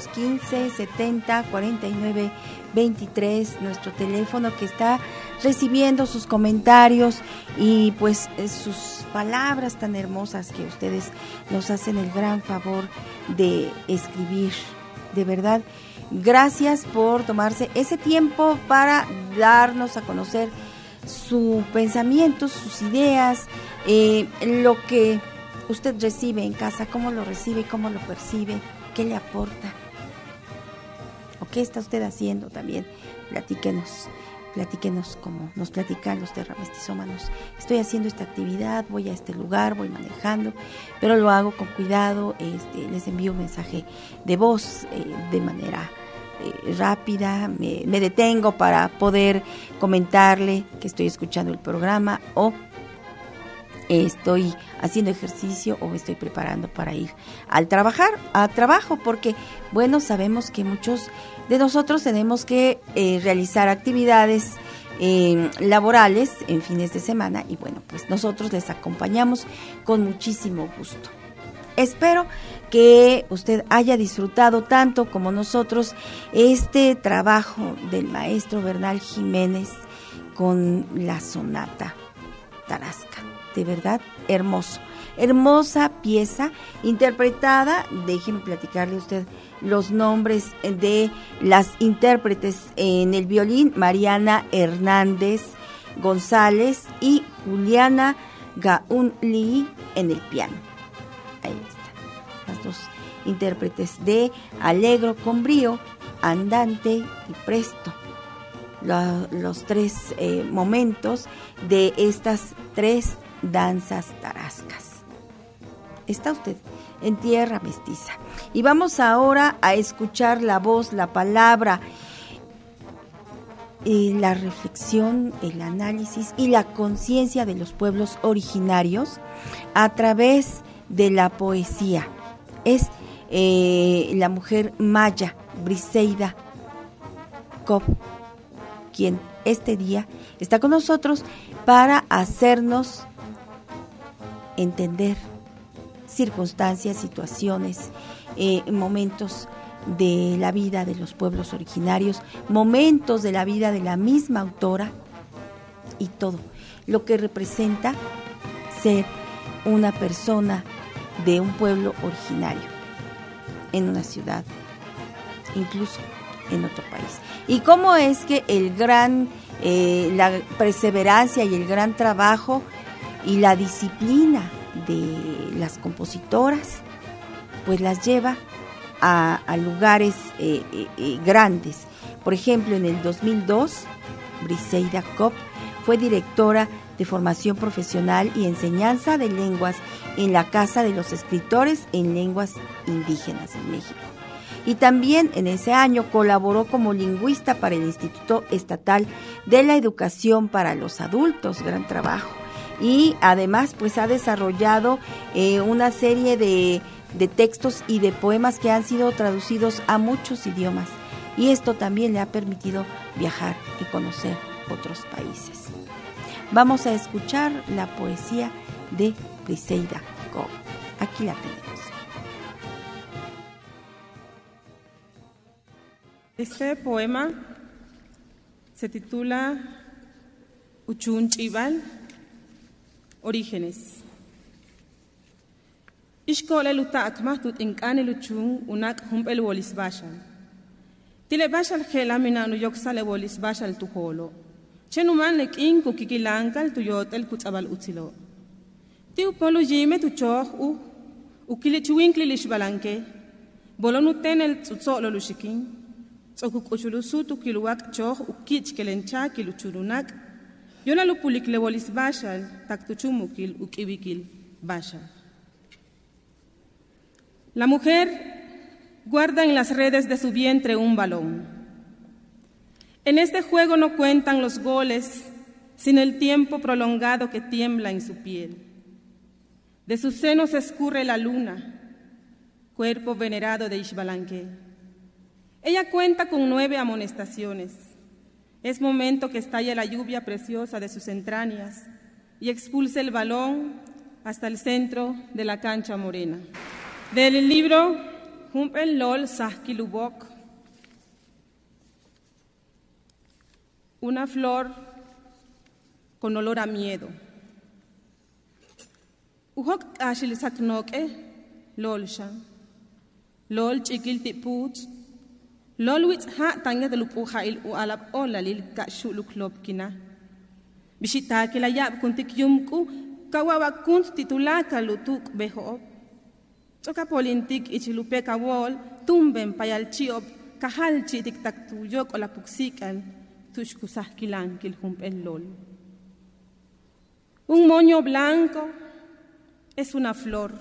Speaker 2: 22 15 70 49 23, nuestro teléfono que está recibiendo sus comentarios y pues eh, sus palabras tan hermosas que ustedes nos hacen el gran favor de escribir. De verdad, gracias por tomarse ese tiempo para darnos a conocer su pensamiento, sus ideas, eh, lo que usted recibe en casa, cómo lo recibe, cómo lo percibe, qué le aporta. ¿O qué está usted haciendo también? Platíquenos, platíquenos como nos platican los terramestizómanos. Estoy haciendo esta actividad, voy a este lugar, voy manejando, pero lo hago con cuidado, este, les envío un mensaje de voz eh, de manera eh, rápida, me detengo para poder comentarle que estoy escuchando el programa o estoy haciendo ejercicio o estoy preparando para ir al trabajar, a trabajo, porque bueno, sabemos que muchos de nosotros tenemos que eh, realizar actividades eh, laborales en fines de semana y bueno, pues nosotros les acompañamos con muchísimo gusto. Espero que usted haya disfrutado tanto como nosotros este trabajo del maestro Bernal Jiménez con la sonata Tarasca de verdad hermoso. Hermosa pieza interpretada, déjenme platicarle a usted los nombres de las intérpretes en el violín, Mariana Hernández González y Juliana Gaunli en el piano. Ahí están las dos intérpretes de Alegro con brío, Andante y Presto. los tres eh, momentos de estas tres danzas tarascas. Está usted en tierra mestiza. Y vamos ahora a escuchar la voz, la palabra, y la reflexión, el análisis y la conciencia de los pueblos originarios a través de la poesía. Es eh, la mujer maya, Briseida Cop, quien este día está con nosotros para hacernos entender circunstancias, situaciones, eh, momentos de la vida de los pueblos originarios, momentos de la vida de la misma autora y todo lo que representa ser una persona de un pueblo originario en una ciudad, incluso en otro país. Y cómo es que el gran, eh, la perseverancia y el gran trabajo y la disciplina de las compositoras pues las lleva a, lugares eh, eh, eh, grandes. Por ejemplo, en el 2002, Briseida Kopp fue directora de formación profesional y enseñanza de lenguas en la Casa de los Escritores en Lenguas Indígenas en México. Y también en ese año colaboró como lingüista para el Instituto Estatal de la Educación para los Adultos, gran trabajo y además pues ha desarrollado eh, una serie de, de textos y de poemas que han sido traducidos a muchos idiomas y esto también le ha permitido viajar y conocer otros países. Vamos a escuchar la poesía de Briseida Go. Aquí la tenemos.
Speaker 9: Este poema se titula Uchun Chival Orígenes. Ishkole luta akmahtut inkane luchung unak humpel wolis bashal. Tile bashal khela mina nu yoksale wolis bashal tuholo. Chenuman lek inku kikilankal tu yotel kutabal utilo. Tiu polo jime tu choh u ukili chuwinkli lish balanke. Bolonu tenel tsutsolo lushikin. Tsokukuchulu sutu kiluak choh ukich kelencha kiluchurunak. Yona lupulik lewolis bashal, taktuchumukil bashal. La mujer guarda en las redes de su vientre un balón. En este juego no cuentan los goles, sino el tiempo prolongado que tiembla en su piel. De sus senos escurre la luna, cuerpo venerado de Ishbalanque. Ella cuenta con nueve amonestaciones es momento que estalle la lluvia preciosa de sus entrañas y expulse el balón hasta el centro de la cancha morena. Del libro Humpel lol sahkilubok. Una flor con olor a miedo. Uhok ashil saknoke lol shan. Lol chikil tiput. Lol wit ha tanya de lupuha il u alap olalil ka shuluk lobkina. Bishita kila yab kuntik yumku kawawa kunt titulaka lutuk behoop. Toka polintik ichilupe kawol tumben payalchiop kahalchi tiktak tuyok o la puksikan tushkusah kilan kilhumpel lol. Un moño blanco es una flor,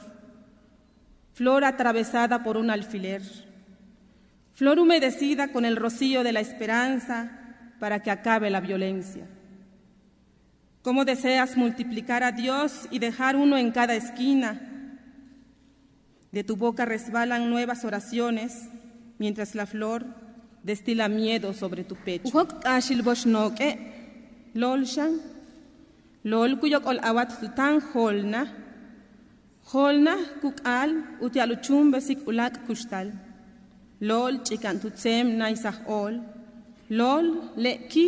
Speaker 9: flor atravesada por un alfiler, flor humedecida con el rocío de la esperanza para que acabe la violencia. ¿Cómo deseas multiplicar a Dios y dejar uno en cada esquina? De tu boca resbalan nuevas oraciones, mientras la flor destila miedo sobre tu pecho. Shan, lol kuyok ol awat tan holna, holna kukal utialuchum besik ulak kustal. Lol chikan tutsem naisah ol, lol leki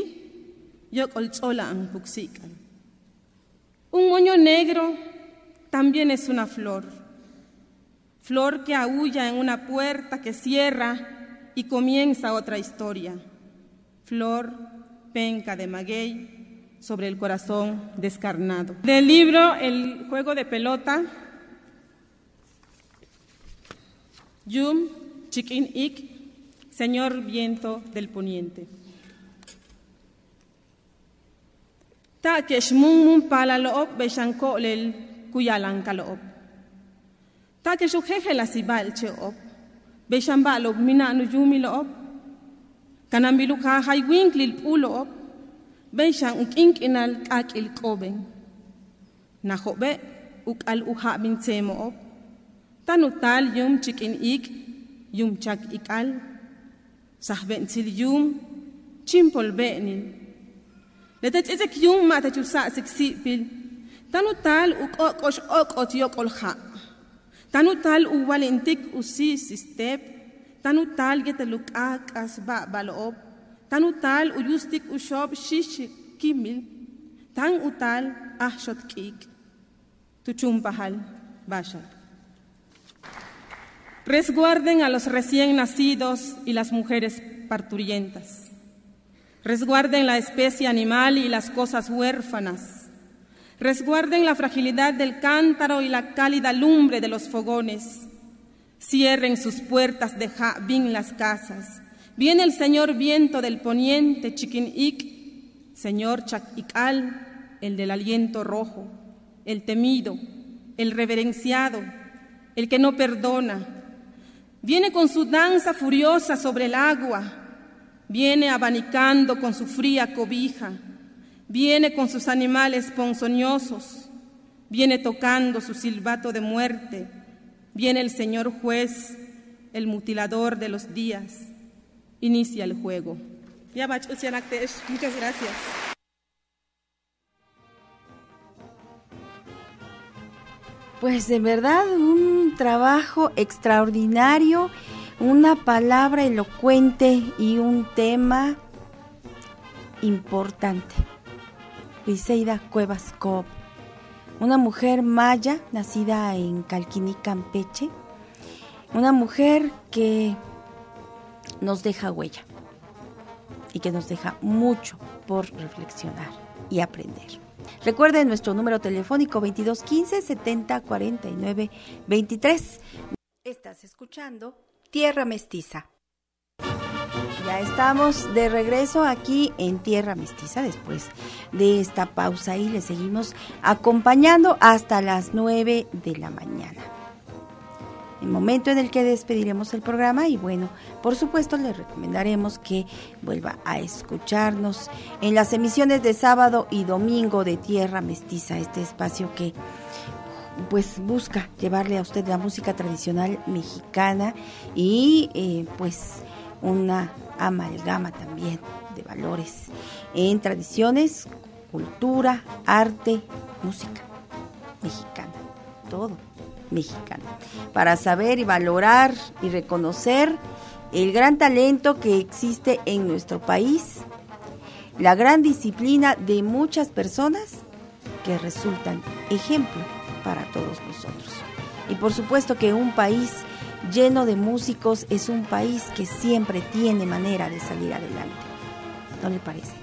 Speaker 9: yok ol tzola ang puksikan. Un moño negro también es una flor, flor que aúlla en una puerta que cierra y comienza otra historia. Flor, penca de maguey sobre el corazón descarnado. Del libro El juego de pelota, Yum Chikin Ik, Señor Viento del Poniente. Ta keshmung mung pala loob beshanko lel kuyalang kaloob. Ta keshujeje la sibal cheob. Beshamba lob mina nujumi loob. Kanambilu ka haywink lil puloob. Beshan ukink inal kak il koben. Nahobe uk al uha bin temoob. Tanutal yum chikin ik يوم تشاك إكال صحبين تيل يوم تشيمبول بيني لتت إزك يوم ما تشوف سأسك سيبل تانو تال وكوكوش أوكوت يوكول خا تانو تال ووالنتك وسي سيستيب تانو تال جتلوك آك أسبا بالأوب تانو تال ويوستك وشوب شيش كيمل تان وتال أحشت كيك تشوم بحال باشر Resguarden a los recién nacidos y las mujeres parturientas. Resguarden la especie animal y las cosas huérfanas. Resguarden la fragilidad del cántaro y la cálida lumbre de los fogones. Cierren sus puertas de Jabín las casas. Viene el señor viento del poniente, Chiquinic, señor Chakikal, el del aliento rojo, el temido, el reverenciado, el que no perdona. Viene con su danza furiosa sobre el agua, viene abanicando con su fría cobija, viene con sus animales ponzoñosos, viene tocando su silbato de muerte, viene el señor juez, el mutilador de los días, inicia el juego. Muchas gracias.
Speaker 2: Pues de verdad un trabajo extraordinario una palabra elocuente y un tema importante. Briseida Cuevas Cobb, una mujer maya nacida en Calquiní, Campeche, una mujer que nos deja huella y que nos deja mucho por reflexionar y aprender. Recuerden nuestro número telefónico 2215 7049 23. Estás escuchando Tierra Mestiza. Ya estamos de regreso aquí en Tierra Mestiza después de esta pausa y le seguimos acompañando hasta las 9 de la mañana. El momento en el que despediremos el programa y bueno, por supuesto le recomendaremos que vuelva a escucharnos en las emisiones de sábado y domingo de Tierra Mestiza, este espacio que pues busca llevarle a usted la música tradicional mexicana y eh, pues una amalgama también de valores en tradiciones, cultura, arte, música mexicana, todo. Mexicano, para saber y valorar y reconocer el gran talento que existe en nuestro país, la gran disciplina de muchas personas que resultan ejemplo para todos nosotros. Y por supuesto que un país lleno de músicos es un país que siempre tiene manera de salir adelante. ¿No le parece?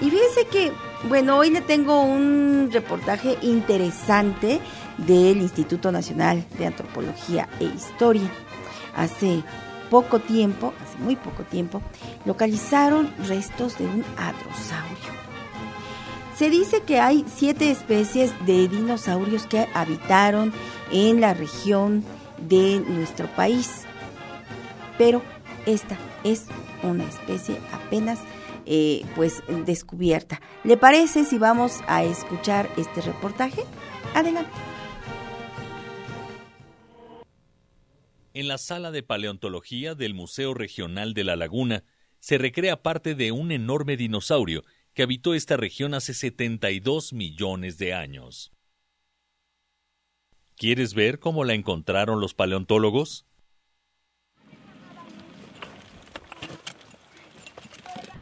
Speaker 2: Y fíjense que, bueno, hoy le tengo un reportaje interesante del Instituto Nacional de Antropología e Historia. Hace poco tiempo, hace muy poco tiempo, localizaron restos de un hadrosaurio. Se dice que hay siete especies de dinosaurios que habitaron en la región de nuestro país, pero esta es una especie apenas eh, pues descubierta. ¿Le parece si vamos a escuchar este reportaje? Adelante.
Speaker 10: En la sala de paleontología del Museo Regional de La Laguna se recrea parte de un enorme dinosaurio que habitó esta región hace 72 millones de años. ¿Quieres ver cómo la encontraron los paleontólogos?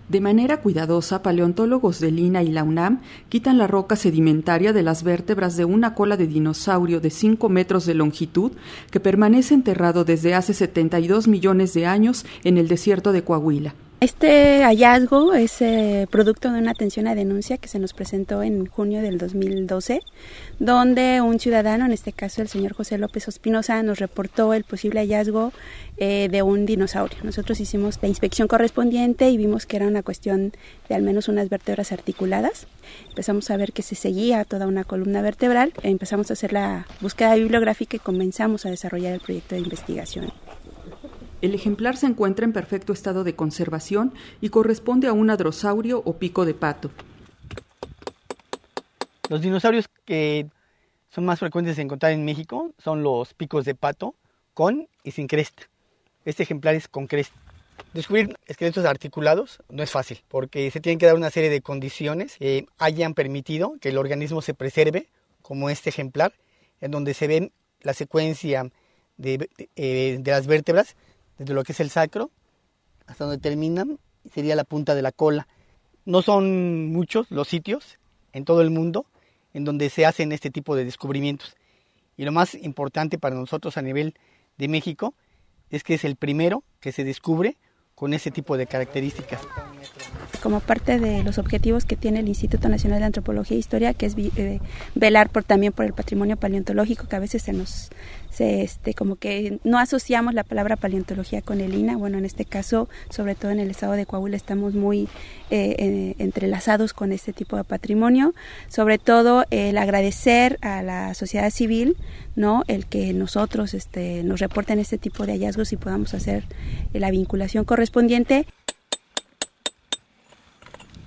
Speaker 11: De manera cuidadosa, paleontólogos de Lina y la UNAM quitan la roca sedimentaria de las vértebras de una cola de dinosaurio de 5 metros de longitud que permanece enterrado desde hace 72 millones de años en el desierto de Coahuila.
Speaker 12: Este hallazgo es eh, producto de una atención a denuncia que se nos presentó en junio del 2012, donde un ciudadano, en este caso el señor José López Ospinosa, nos reportó el posible hallazgo eh, de un dinosaurio. Nosotros hicimos la inspección correspondiente y vimos que era una cuestión de al menos unas vértebras articuladas. Empezamos a ver que se seguía toda una columna vertebral, empezamos a hacer la búsqueda bibliográfica y comenzamos a desarrollar el proyecto de investigación.
Speaker 11: El ejemplar se encuentra en perfecto estado de conservación y corresponde a un hadrosaurio o pico de pato.
Speaker 13: Los dinosaurios que son más frecuentes de encontrar en México son los picos de pato con y sin cresta. Este ejemplar es con cresta. Descubrir esqueletos articulados no es fácil porque se tienen que dar una serie de condiciones que hayan permitido que el organismo se preserve, como este ejemplar, en donde se ven la secuencia de, eh, de las vértebras desde lo que es el sacro hasta donde terminan, sería la punta de la cola. No son muchos los sitios en todo el mundo en donde se hacen este tipo de descubrimientos. Y lo más importante para nosotros a nivel de México es que es el primero que se descubre con ese tipo de características
Speaker 12: como parte de los objetivos que tiene el Instituto Nacional de Antropología e Historia, que es eh, velar por también por el patrimonio paleontológico, que a veces se nos, se, este, como que no asociamos la palabra paleontología con el INA. Bueno, en este caso, sobre todo en el estado de Coahuila, estamos muy eh, eh, entrelazados con este tipo de patrimonio. Sobre todo, el agradecer a la sociedad civil, ¿no? El que nosotros este, nos reporten este tipo de hallazgos y podamos hacer la vinculación correspondiente.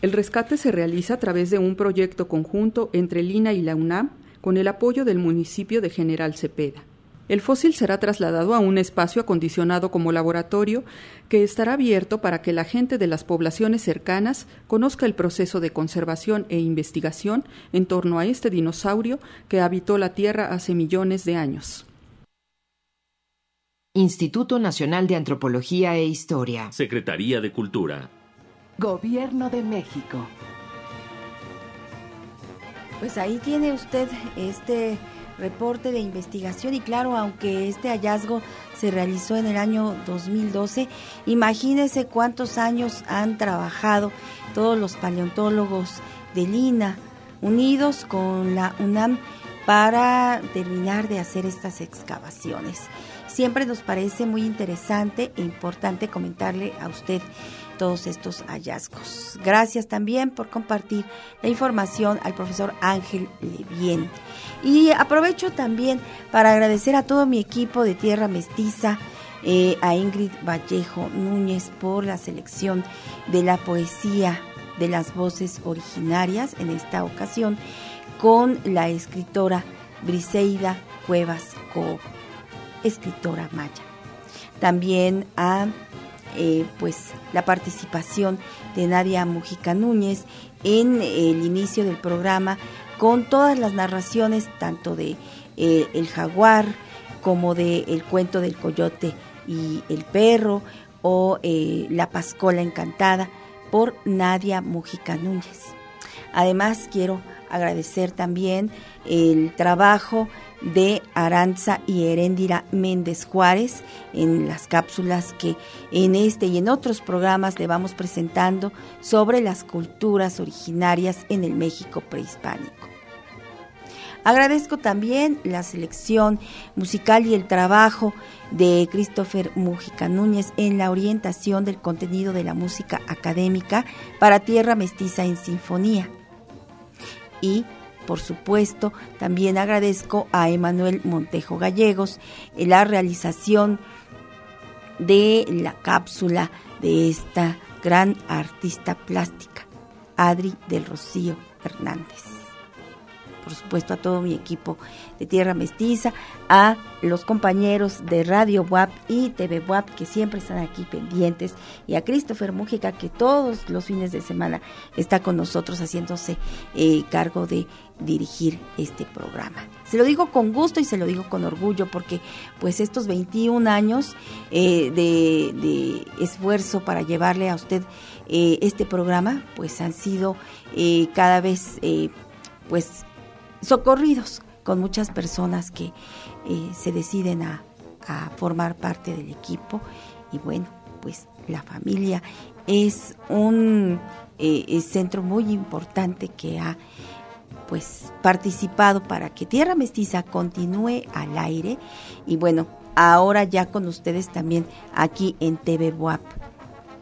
Speaker 11: El rescate se realiza a través de un proyecto conjunto entre Lina y la UNAM con el apoyo del municipio de General Cepeda. El fósil será trasladado a un espacio acondicionado como laboratorio que estará abierto para que la gente de las poblaciones cercanas conozca el proceso de conservación e investigación en torno a este dinosaurio que habitó la Tierra hace millones de años.
Speaker 7: Instituto Nacional de Antropología e Historia.
Speaker 10: Secretaría de Cultura.
Speaker 14: Gobierno de México.
Speaker 2: Pues ahí tiene usted este reporte de investigación y claro, aunque este hallazgo se realizó en el año 2012, imagínese cuántos años han trabajado todos los paleontólogos de Lina unidos con la UNAM para terminar de hacer estas excavaciones. Siempre nos parece muy interesante e importante comentarle a usted todos estos hallazgos. Gracias también por compartir la información al profesor Ángel Levien. Y aprovecho también para agradecer a todo mi equipo de Tierra Mestiza, eh, a Ingrid Vallejo Núñez por la selección de la poesía de las voces originarias en esta ocasión con la escritora Briseida Cuevas Co, escritora maya. También a eh, pues la participación de Nadia Mujica Núñez en el inicio del programa con todas las narraciones tanto de eh, El jaguar, como de El cuento del coyote y el perro o eh, La Pascola Encantada por Nadia Mujica Núñez. Además, quiero agradecer también el trabajo de Aranza y Heréndira Méndez Juárez en las cápsulas que en este y en otros programas le vamos presentando sobre las culturas originarias en el México prehispánico. Agradezco también la selección musical y el trabajo de Christopher Mujica Núñez en la orientación del contenido de la música académica para Tierra Mestiza en Sinfonía. Y por supuesto, también agradezco a Emanuel Montejo Gallegos en la realización de la cápsula de esta gran artista plástica, Adri del Rocío Hernández por supuesto a todo mi equipo de Tierra Mestiza, a los compañeros de Radio WAP y TV WAP que siempre están aquí pendientes y a Christopher Mújica que todos los fines de semana está con nosotros haciéndose eh, cargo de dirigir este programa. Se lo digo con gusto y se lo digo con orgullo porque pues estos 21 años eh, de, esfuerzo para llevarle a usted eh, este programa pues han sido cada vez pues socorridos con muchas personas que eh, se deciden a, formar parte del equipo. Y bueno, pues la familia es un eh, centro muy importante que ha pues participado para que Tierra Mestiza continúe al aire. Y bueno, ahora ya con ustedes también aquí en TV WAP.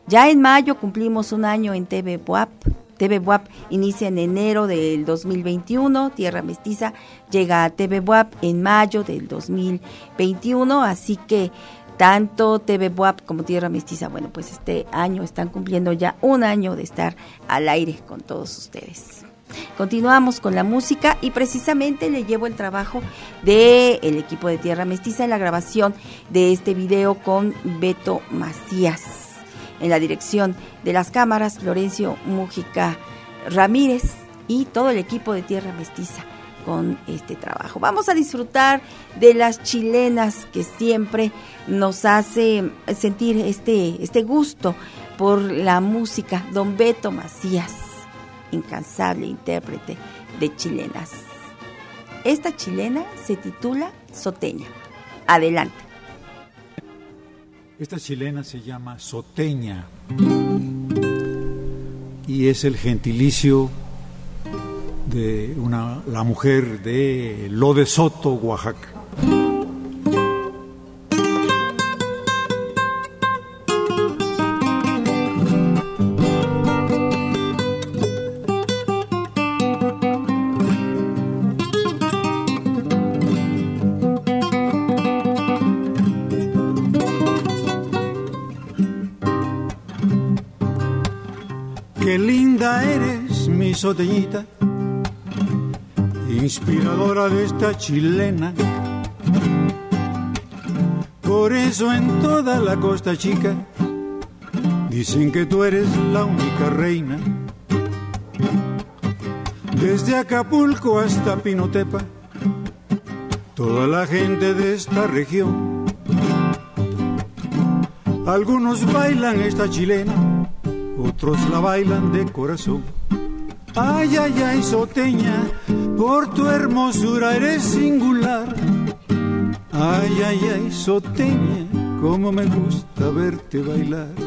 Speaker 2: Ya en mayo cumplimos un año en TV WAP TV WAP inicia en enero del 2021, Tierra Mestiza llega a TV WAP en mayo del 2021, así que tanto TV WAP como Tierra Mestiza, bueno, pues este año están cumpliendo ya un año de estar al aire con todos ustedes. Continuamos con la música y precisamente le llevo el trabajo del el equipo de Tierra Mestiza en la grabación de este video con Beto Macías en la dirección de las cámaras, Florencio Mújica Ramírez y todo el equipo de Tierra Mestiza con este trabajo. Vamos a disfrutar de las chilenas que siempre nos hace sentir este, este gusto por la música. Don Beto Macías, incansable intérprete de chilenas. Esta chilena se titula Soteña. Adelante.
Speaker 15: Esta chilena se llama soteña y es el gentilicio de una, la mujer de Lo de Soto, Oaxaca. Soteñita, inspiradora de esta chilena. Por eso en toda la costa chica dicen que tú eres la única reina. Desde Acapulco hasta Pinotepa, toda la gente de esta región. Algunos bailan esta chilena, otros la bailan de corazón. Ay, ay, ay, soteña, por tu hermosura eres singular. Ay, ay, ay, soteña, cómo me gusta verte bailar.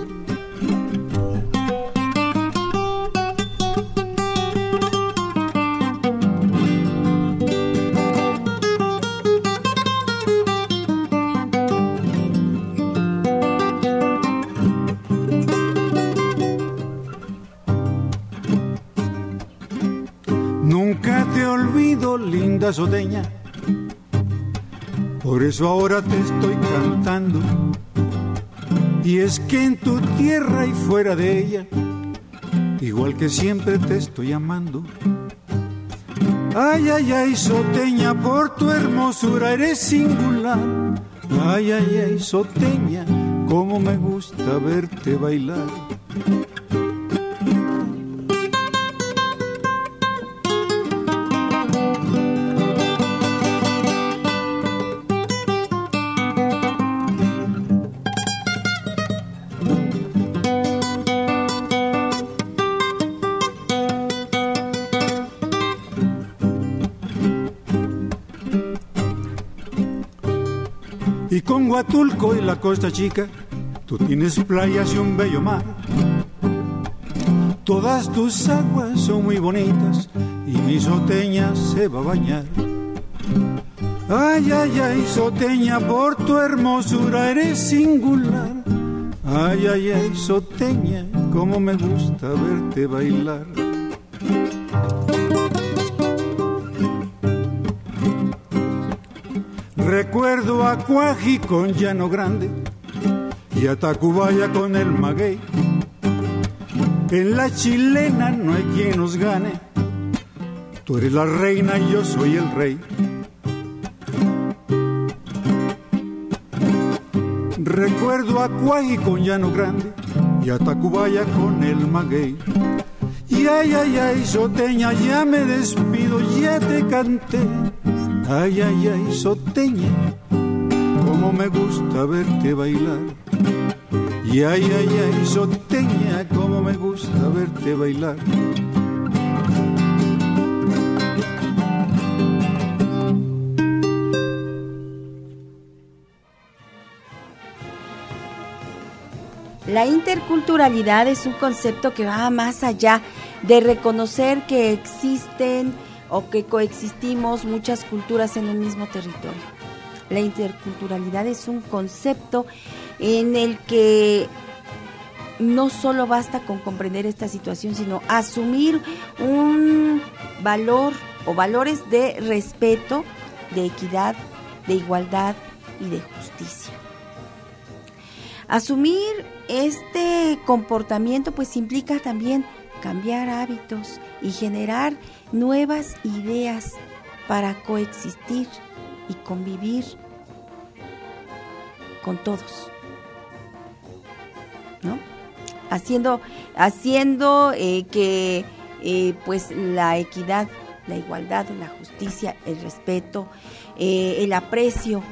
Speaker 15: Soteña. Por eso ahora te estoy cantando. Y es que en tu tierra y fuera de ella, igual que siempre te estoy amando. Ay, ay, ay, soteña, por tu hermosura eres singular. Ay, ay, ay, soteña, como me gusta verte bailar. Y la Costa Chica, tú tienes playas y un bello mar. Todas tus aguas son muy bonitas y mi soteña se va a bañar. Ay, ay, ay, soteña, por tu hermosura eres singular. Ay, ay, ay, soteña, como me gusta verte bailar. Recuerdo a Cuaji con Llano Grande y a Tacubaya con el maguey. En la chilena no hay quien nos gane. Tú eres la reina y yo soy el rey. Recuerdo a Cuaji con Llano Grande y a Tacubaya con el maguey. Y ay, ay, ay, soteña, ya me despido, ya te canté. Ay, ay, ay, soteña, como me gusta verte bailar. Y ay, ay, ay, soteña, como me gusta verte bailar.
Speaker 2: La interculturalidad es un concepto que va más allá de reconocer que existen o que coexistimos muchas culturas en un mismo territorio. La interculturalidad es un concepto en el que no solo basta con comprender esta situación, sino asumir un valor o valores de respeto, de equidad, de igualdad y de justicia. Asumir este comportamiento pues implica también cambiar hábitos y generar nuevas ideas para coexistir y convivir con todos. ¿No? Haciendo, haciendo eh, que eh, pues la equidad, la igualdad, la justicia, el respeto, eh, el aprecio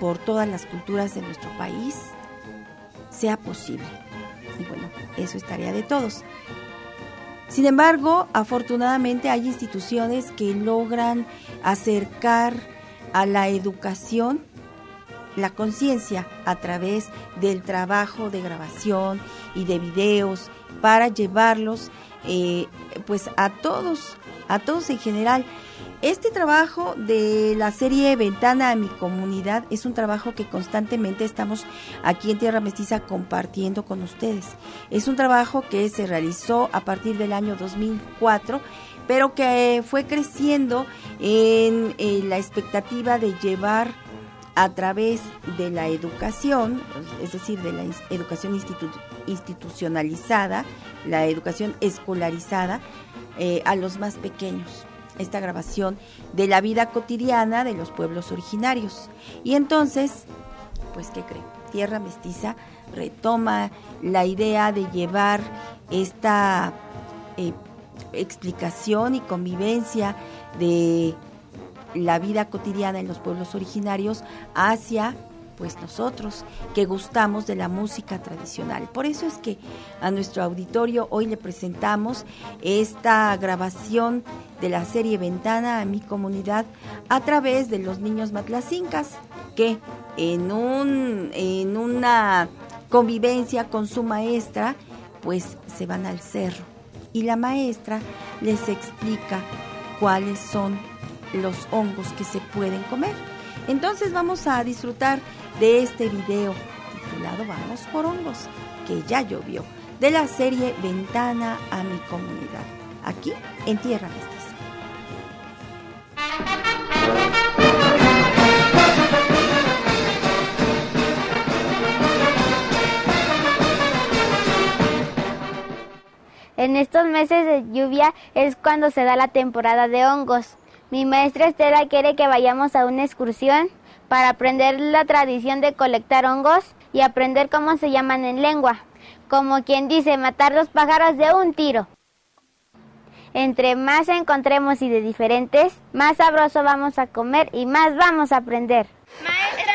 Speaker 2: por todas las culturas de nuestro país sea posible. Y bueno, eso es tarea de todos. Sin embargo, afortunadamente hay instituciones que logran acercar a la educación la conciencia a través del trabajo de grabación y de videos para llevarlos eh, pues a todos, a todos en general. Este trabajo de la serie Ventana a mi comunidad es un trabajo que constantemente estamos aquí en Tierra Mestiza compartiendo con ustedes. Es un trabajo que se realizó a partir del año 2004, pero que fue creciendo en, la expectativa de llevar a través de la educación, es decir, de la educación institucionalizada, la educación escolarizada, eh, a los más pequeños esta grabación de la vida cotidiana de los pueblos originarios. Y entonces, pues, ¿qué creen? Tierra Mestiza retoma la idea de llevar esta eh, explicación y convivencia de la vida cotidiana en los pueblos originarios hacia pues nosotros que gustamos de la música tradicional. Por eso es que a nuestro auditorio hoy le presentamos esta grabación de la serie Ventana a mi comunidad a través de los niños matlacincas que en, un, en una convivencia con su maestra pues se van al cerro y la maestra les explica cuáles son los hongos que se pueden comer. Entonces vamos a disfrutar de este video titulado Vamos por hongos, que ya llovió, de la serie Ventana a mi comunidad, aquí en Tierra Mestiza.
Speaker 16: En estos meses de lluvia es cuando se da la temporada de hongos. Mi maestra Estela quiere que vayamos a una excursión para aprender la tradición de colectar hongos y aprender cómo se llaman en lengua, como quien dice matar los pájaros de un tiro. Entre más encontremos y de diferentes, más sabroso vamos a comer y más vamos a aprender.
Speaker 17: Maestra,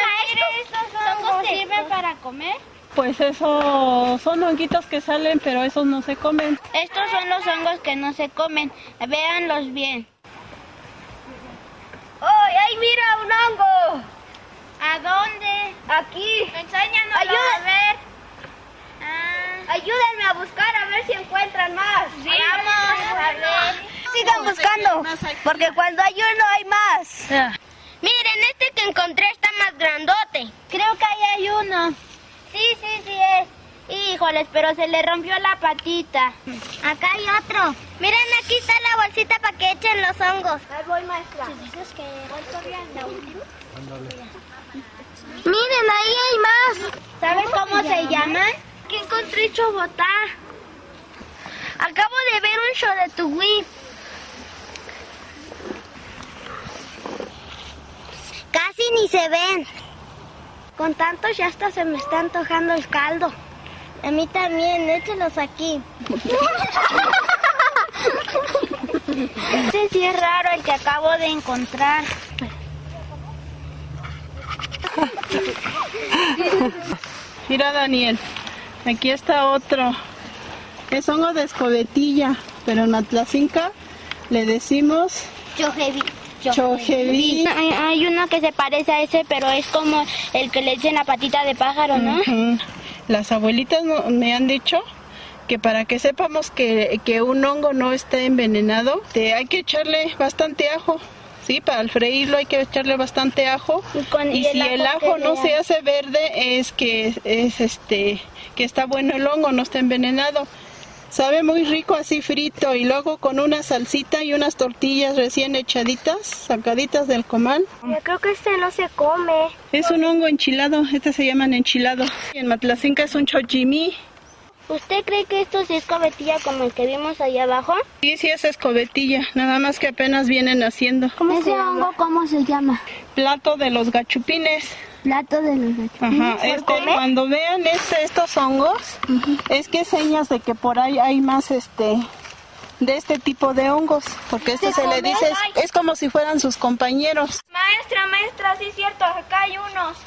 Speaker 17: ¿estos hongos sirven para comer?
Speaker 9: Pues esos son honguitos que salen, pero esos no se comen.
Speaker 17: Estos son los hongos que no se comen. Véanlos bien.
Speaker 16: ¡Oh, ahí mira un hongo!
Speaker 17: ¿A dónde?
Speaker 18: Aquí.
Speaker 17: Enséñanos a ver.
Speaker 18: Ayúdenme a buscar a ver si encuentran más.
Speaker 17: Sí, vamos a ver.
Speaker 18: Sigan buscando, porque cuando hay uno hay más.
Speaker 17: Miren, este que encontré está más grandote.
Speaker 18: Creo que ahí hay uno.
Speaker 17: Sí, sí, sí es.
Speaker 18: Híjoles, pero se le rompió la patita.
Speaker 17: Acá hay otro. Miren, aquí está la bolsita para que echen los hongos.
Speaker 18: Ahí voy, maestra.
Speaker 17: Miren, ahí hay más.
Speaker 18: ¿Sabes cómo se llaman?
Speaker 17: Que encontré chobotá. Acabo de ver un show de tu Wii. Casi ni se ven. Con tantos ya hasta se me está antojando el caldo. A mí también, échelos aquí. Este sí es raro el que acabo de encontrar.
Speaker 19: Mira, Daniel, aquí está otro. Es hongo de escobetilla, pero en Atlacinca le decimos
Speaker 17: Chojevi.
Speaker 19: Chojevi.
Speaker 17: Hay, hay uno que se parece a ese, pero es como el que le echen la patita de pájaro, ¿no?
Speaker 19: Las abuelitas no- me han dicho que para que sepamos que, que un hongo no está envenenado, te- hay que echarle bastante ajo. Sí, para el freírlo hay que echarle bastante ajo.
Speaker 17: con-
Speaker 19: y
Speaker 17: y el
Speaker 19: si el
Speaker 17: ajo
Speaker 19: no se hace verde es que es este que está bueno el hongo, no está envenenado. Sabe muy rico así frito y luego con una salsita y unas tortillas recién echaditas, sacaditas del comal.
Speaker 17: Yo creo que este no se come.
Speaker 19: Es un hongo enchilado, este se llaman enchilado. En Matlacinca es un chochimí.
Speaker 17: ¿Usted cree que esto sí es cometilla como el que vimos ahí abajo?
Speaker 19: Sí, sí es escobetilla, nada más que apenas vienen haciendo.
Speaker 17: ¿Cómo ¿Ese hongo cómo se llama?
Speaker 19: Plato de los gachupines.
Speaker 17: Plato de los
Speaker 19: Ajá, este, cuando vean este, estos hongos, es que señas de que por ahí hay más este de este tipo de hongos, porque este
Speaker 17: ¿Se
Speaker 19: se, le dice, es, es como si fueran sus compañeros.
Speaker 17: Maestra, maestra, sí es cierto, acá hay unos.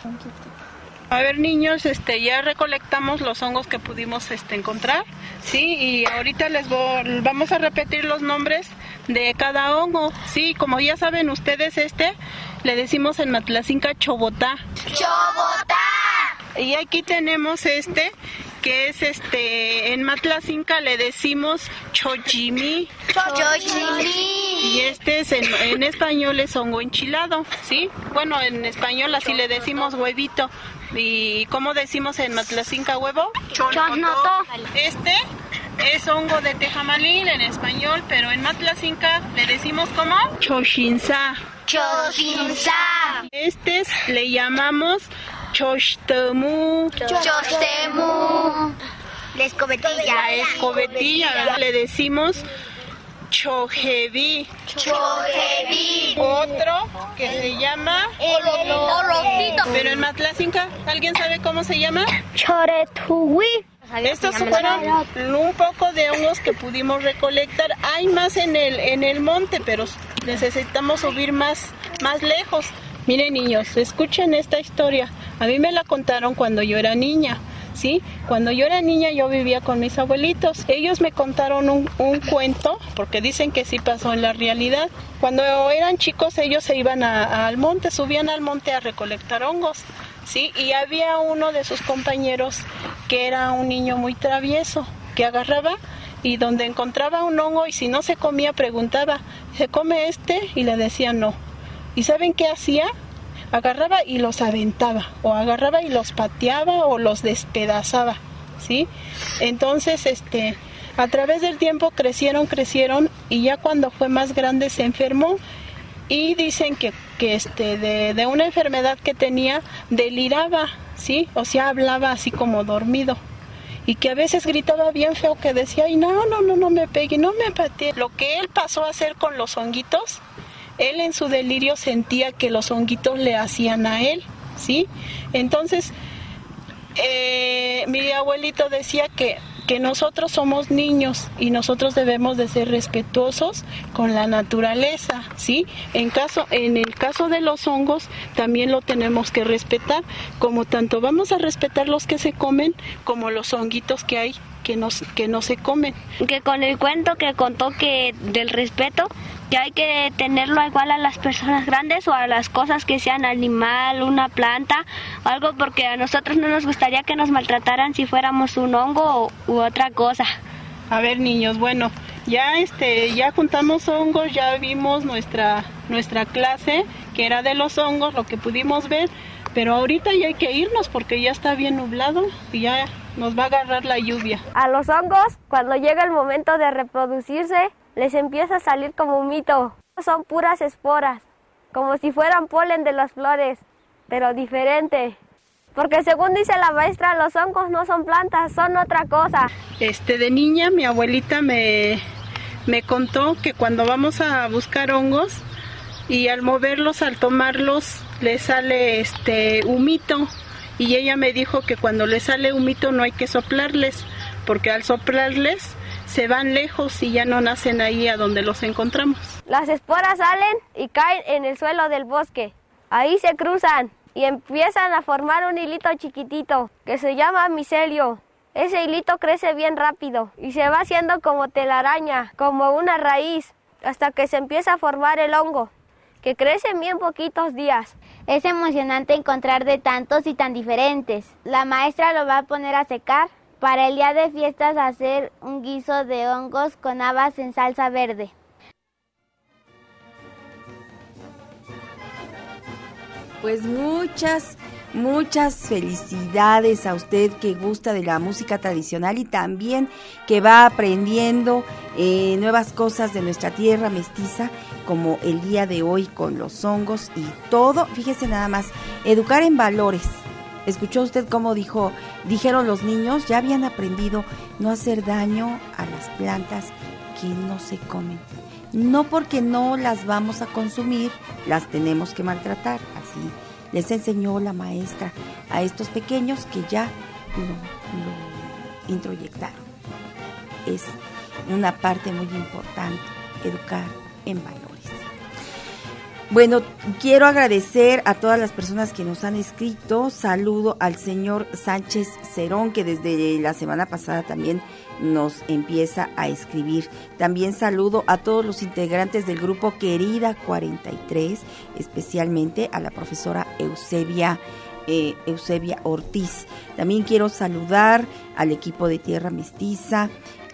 Speaker 19: A ver, niños, este, ya recolectamos los hongos que pudimos este, encontrar, sí, y ahorita les voy- vamos a repetir los nombres de cada hongo, sí, como ya saben ustedes, este, le decimos en Matlacinca chobotá.
Speaker 17: ¡Chobotá!
Speaker 19: Y aquí tenemos este, que es este, en Matlacinca le decimos chochimí.
Speaker 17: Chochimí.
Speaker 19: Y este es en, en español es hongo enchilado, ¿sí? Bueno, en español así le decimos huevito. ¿Y cómo decimos en Matlacinca huevo?
Speaker 17: Chosnoto.
Speaker 19: Este es hongo de tejamalín en español, pero en Matlacinca le decimos como choshinza.
Speaker 17: Choshinza.
Speaker 19: Este es- le llamamos chochtemu.
Speaker 17: Chostemu. La escobetilla.
Speaker 19: La escobetilla, le decimos chojevi.
Speaker 17: Chojevi.
Speaker 19: Otro que se llama
Speaker 17: olotito.
Speaker 19: Pero en Matlacinca, ¿alguien sabe cómo se llama?
Speaker 17: Choretuwi.
Speaker 19: Estos fueron un poco de hongos que pudimos recolectar. Hay más en el en el monte, pero necesitamos subir más más lejos. Miren niños, escuchen esta historia. A mí me la contaron cuando yo era niña. ¿Sí? Cuando yo era niña yo vivía con mis abuelitos. Ellos me contaron un, cuento, porque dicen que sí pasó en la realidad. Cuando eran chicos ellos se iban al monte, subían al monte a recolectar hongos. ¿sí? Y había uno de sus compañeros que era un niño muy travieso, que agarraba y donde encontraba un hongo y si no se comía preguntaba, ¿se come este? Y le decía no. ¿Y saben qué hacía? Agarraba y los aventaba, o agarraba y los pateaba o los despedazaba, ¿sí? Entonces, este, a través del tiempo crecieron, crecieron y ya cuando fue más grande se enfermó y dicen que, que este de, de una enfermedad que tenía deliraba, ¿sí? O sea, hablaba así como dormido. Y que a veces gritaba bien feo que decía, ay, no, no, no, no me pegue, no me patee. Lo que él pasó a hacer con los honguitos, él en su delirio sentía que los honguitos le hacían a él, ¿sí? Entonces, eh, mi abuelito decía que, que nosotros somos niños y nosotros debemos de ser respetuosos con la naturaleza, ¿sí? En, caso, en el caso de los hongos también lo tenemos que respetar, como tanto vamos a respetar los que se comen como los honguitos que hay que no, que no se comen.
Speaker 17: Que con el cuento que contó que del respeto, que hay que tenerlo igual a las personas grandes o a las cosas que sean animal, una planta, o algo porque a nosotros no nos gustaría que nos maltrataran si fuéramos un hongo u otra cosa.
Speaker 19: A ver, niños, bueno, ya este ya juntamos hongos, ya vimos nuestra nuestra clase que era de los hongos, lo que pudimos ver, pero ahorita ya hay que irnos porque ya está bien nublado y ya nos va a agarrar la lluvia.
Speaker 16: A los hongos, cuando llega el momento de reproducirse, les empieza a salir como un mito. Son puras esporas, como si fueran polen de las flores, pero diferente. Porque según dice la maestra, los hongos no son plantas, son otra cosa.
Speaker 19: Este de niña mi abuelita me me contó que cuando vamos a buscar hongos y al moverlos, al tomarlos, le sale este humito y ella me dijo que cuando le sale humito no hay que soplarles, porque al soplarles se van lejos y ya no nacen ahí a donde los encontramos.
Speaker 16: Las esporas salen y caen en el suelo del bosque. Ahí se cruzan y empiezan a formar un hilito chiquitito que se llama micelio. Ese hilito crece bien rápido y se va haciendo como telaraña, como una raíz, hasta que se empieza a formar el hongo, que crece en bien poquitos días. Es emocionante encontrar de tantos y tan diferentes. La maestra lo va a poner a secar para el día de fiestas hacer un guiso de hongos con habas en salsa verde.
Speaker 2: Pues muchas, muchas felicidades a usted que gusta de la música tradicional y también que va aprendiendo eh, nuevas cosas de nuestra tierra mestiza, como el día de hoy con los hongos y todo. Fíjese nada más, educar en valores. ¿Escuchó usted cómo dijo, dijeron los niños? Ya habían aprendido no hacer daño a las plantas que no se comen. No porque no las vamos a consumir, las tenemos que maltratar. Así les enseñó la maestra a estos pequeños que ya lo, lo introyectaron. Es una parte muy importante, educar en valores. Bueno, quiero agradecer a todas las personas que nos han escrito. Saludo al señor Sánchez Cerón, que desde la semana pasada también nos empieza a escribir. También saludo a todos los integrantes del grupo Querida 43, especialmente a la profesora Eusebia. Eh, Eusebia Ortiz. También quiero saludar al equipo de Tierra Mestiza,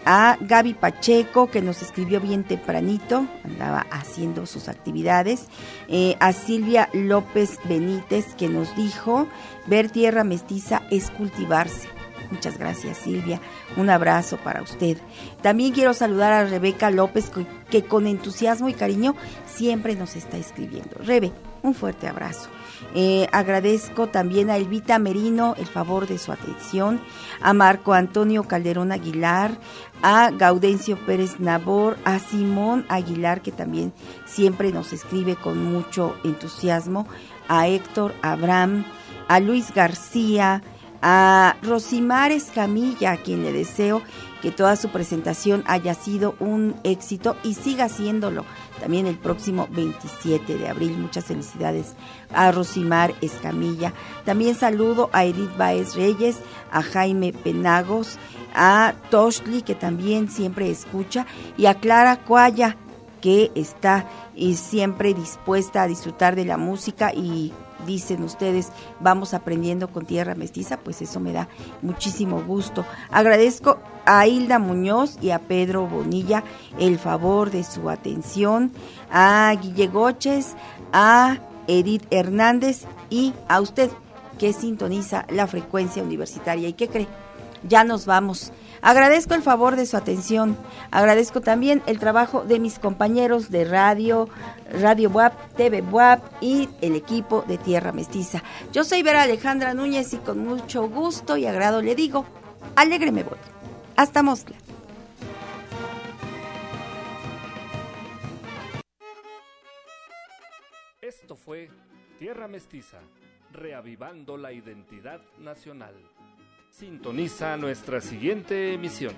Speaker 2: a Gaby Pacheco, que nos escribió bien tempranito, andaba haciendo sus actividades, eh, a Silvia López Benítez, que nos dijo, ver tierra mestiza es cultivarse. Muchas gracias Silvia, un abrazo para usted. También quiero saludar a Rebeca López, que con entusiasmo y cariño siempre nos está escribiendo. Rebe, un fuerte abrazo. Eh, agradezco también a Elvita Merino el favor de su atención, a Marco Antonio Calderón Aguilar, a Gaudencio Pérez Nabor, a Simón Aguilar, que también siempre nos escribe con mucho entusiasmo, a Héctor Abraham, a Luis García, a Rosimar Escamilla, a quien le deseo que toda su presentación haya sido un éxito y siga siéndolo también el próximo 27 de abril. Muchas felicidades a Rosimar Escamilla. También saludo a Edith Baez Reyes, a Jaime Penagos, a Toshli, que también siempre escucha, y a Clara Cuaya, que está y siempre dispuesta a disfrutar de la música y dicen ustedes, vamos aprendiendo con tierra mestiza, pues eso me da muchísimo gusto. Agradezco a Hilda Muñoz y a Pedro Bonilla el favor de su atención, a Guille Goches, a Edith Hernández y a usted que sintoniza la frecuencia universitaria. ¿Y qué cree? Ya nos vamos. Agradezco el favor de su atención. Agradezco también el trabajo de mis compañeros de radio, Radio WAP, TV WAP y el equipo de Tierra Mestiza. Yo soy Vera Alejandra Núñez y con mucho gusto y agrado le digo, alegre me voy. Hasta Moscla.
Speaker 1: Esto fue Tierra Mestiza, reavivando la identidad nacional. Sintoniza nuestra siguiente emisión.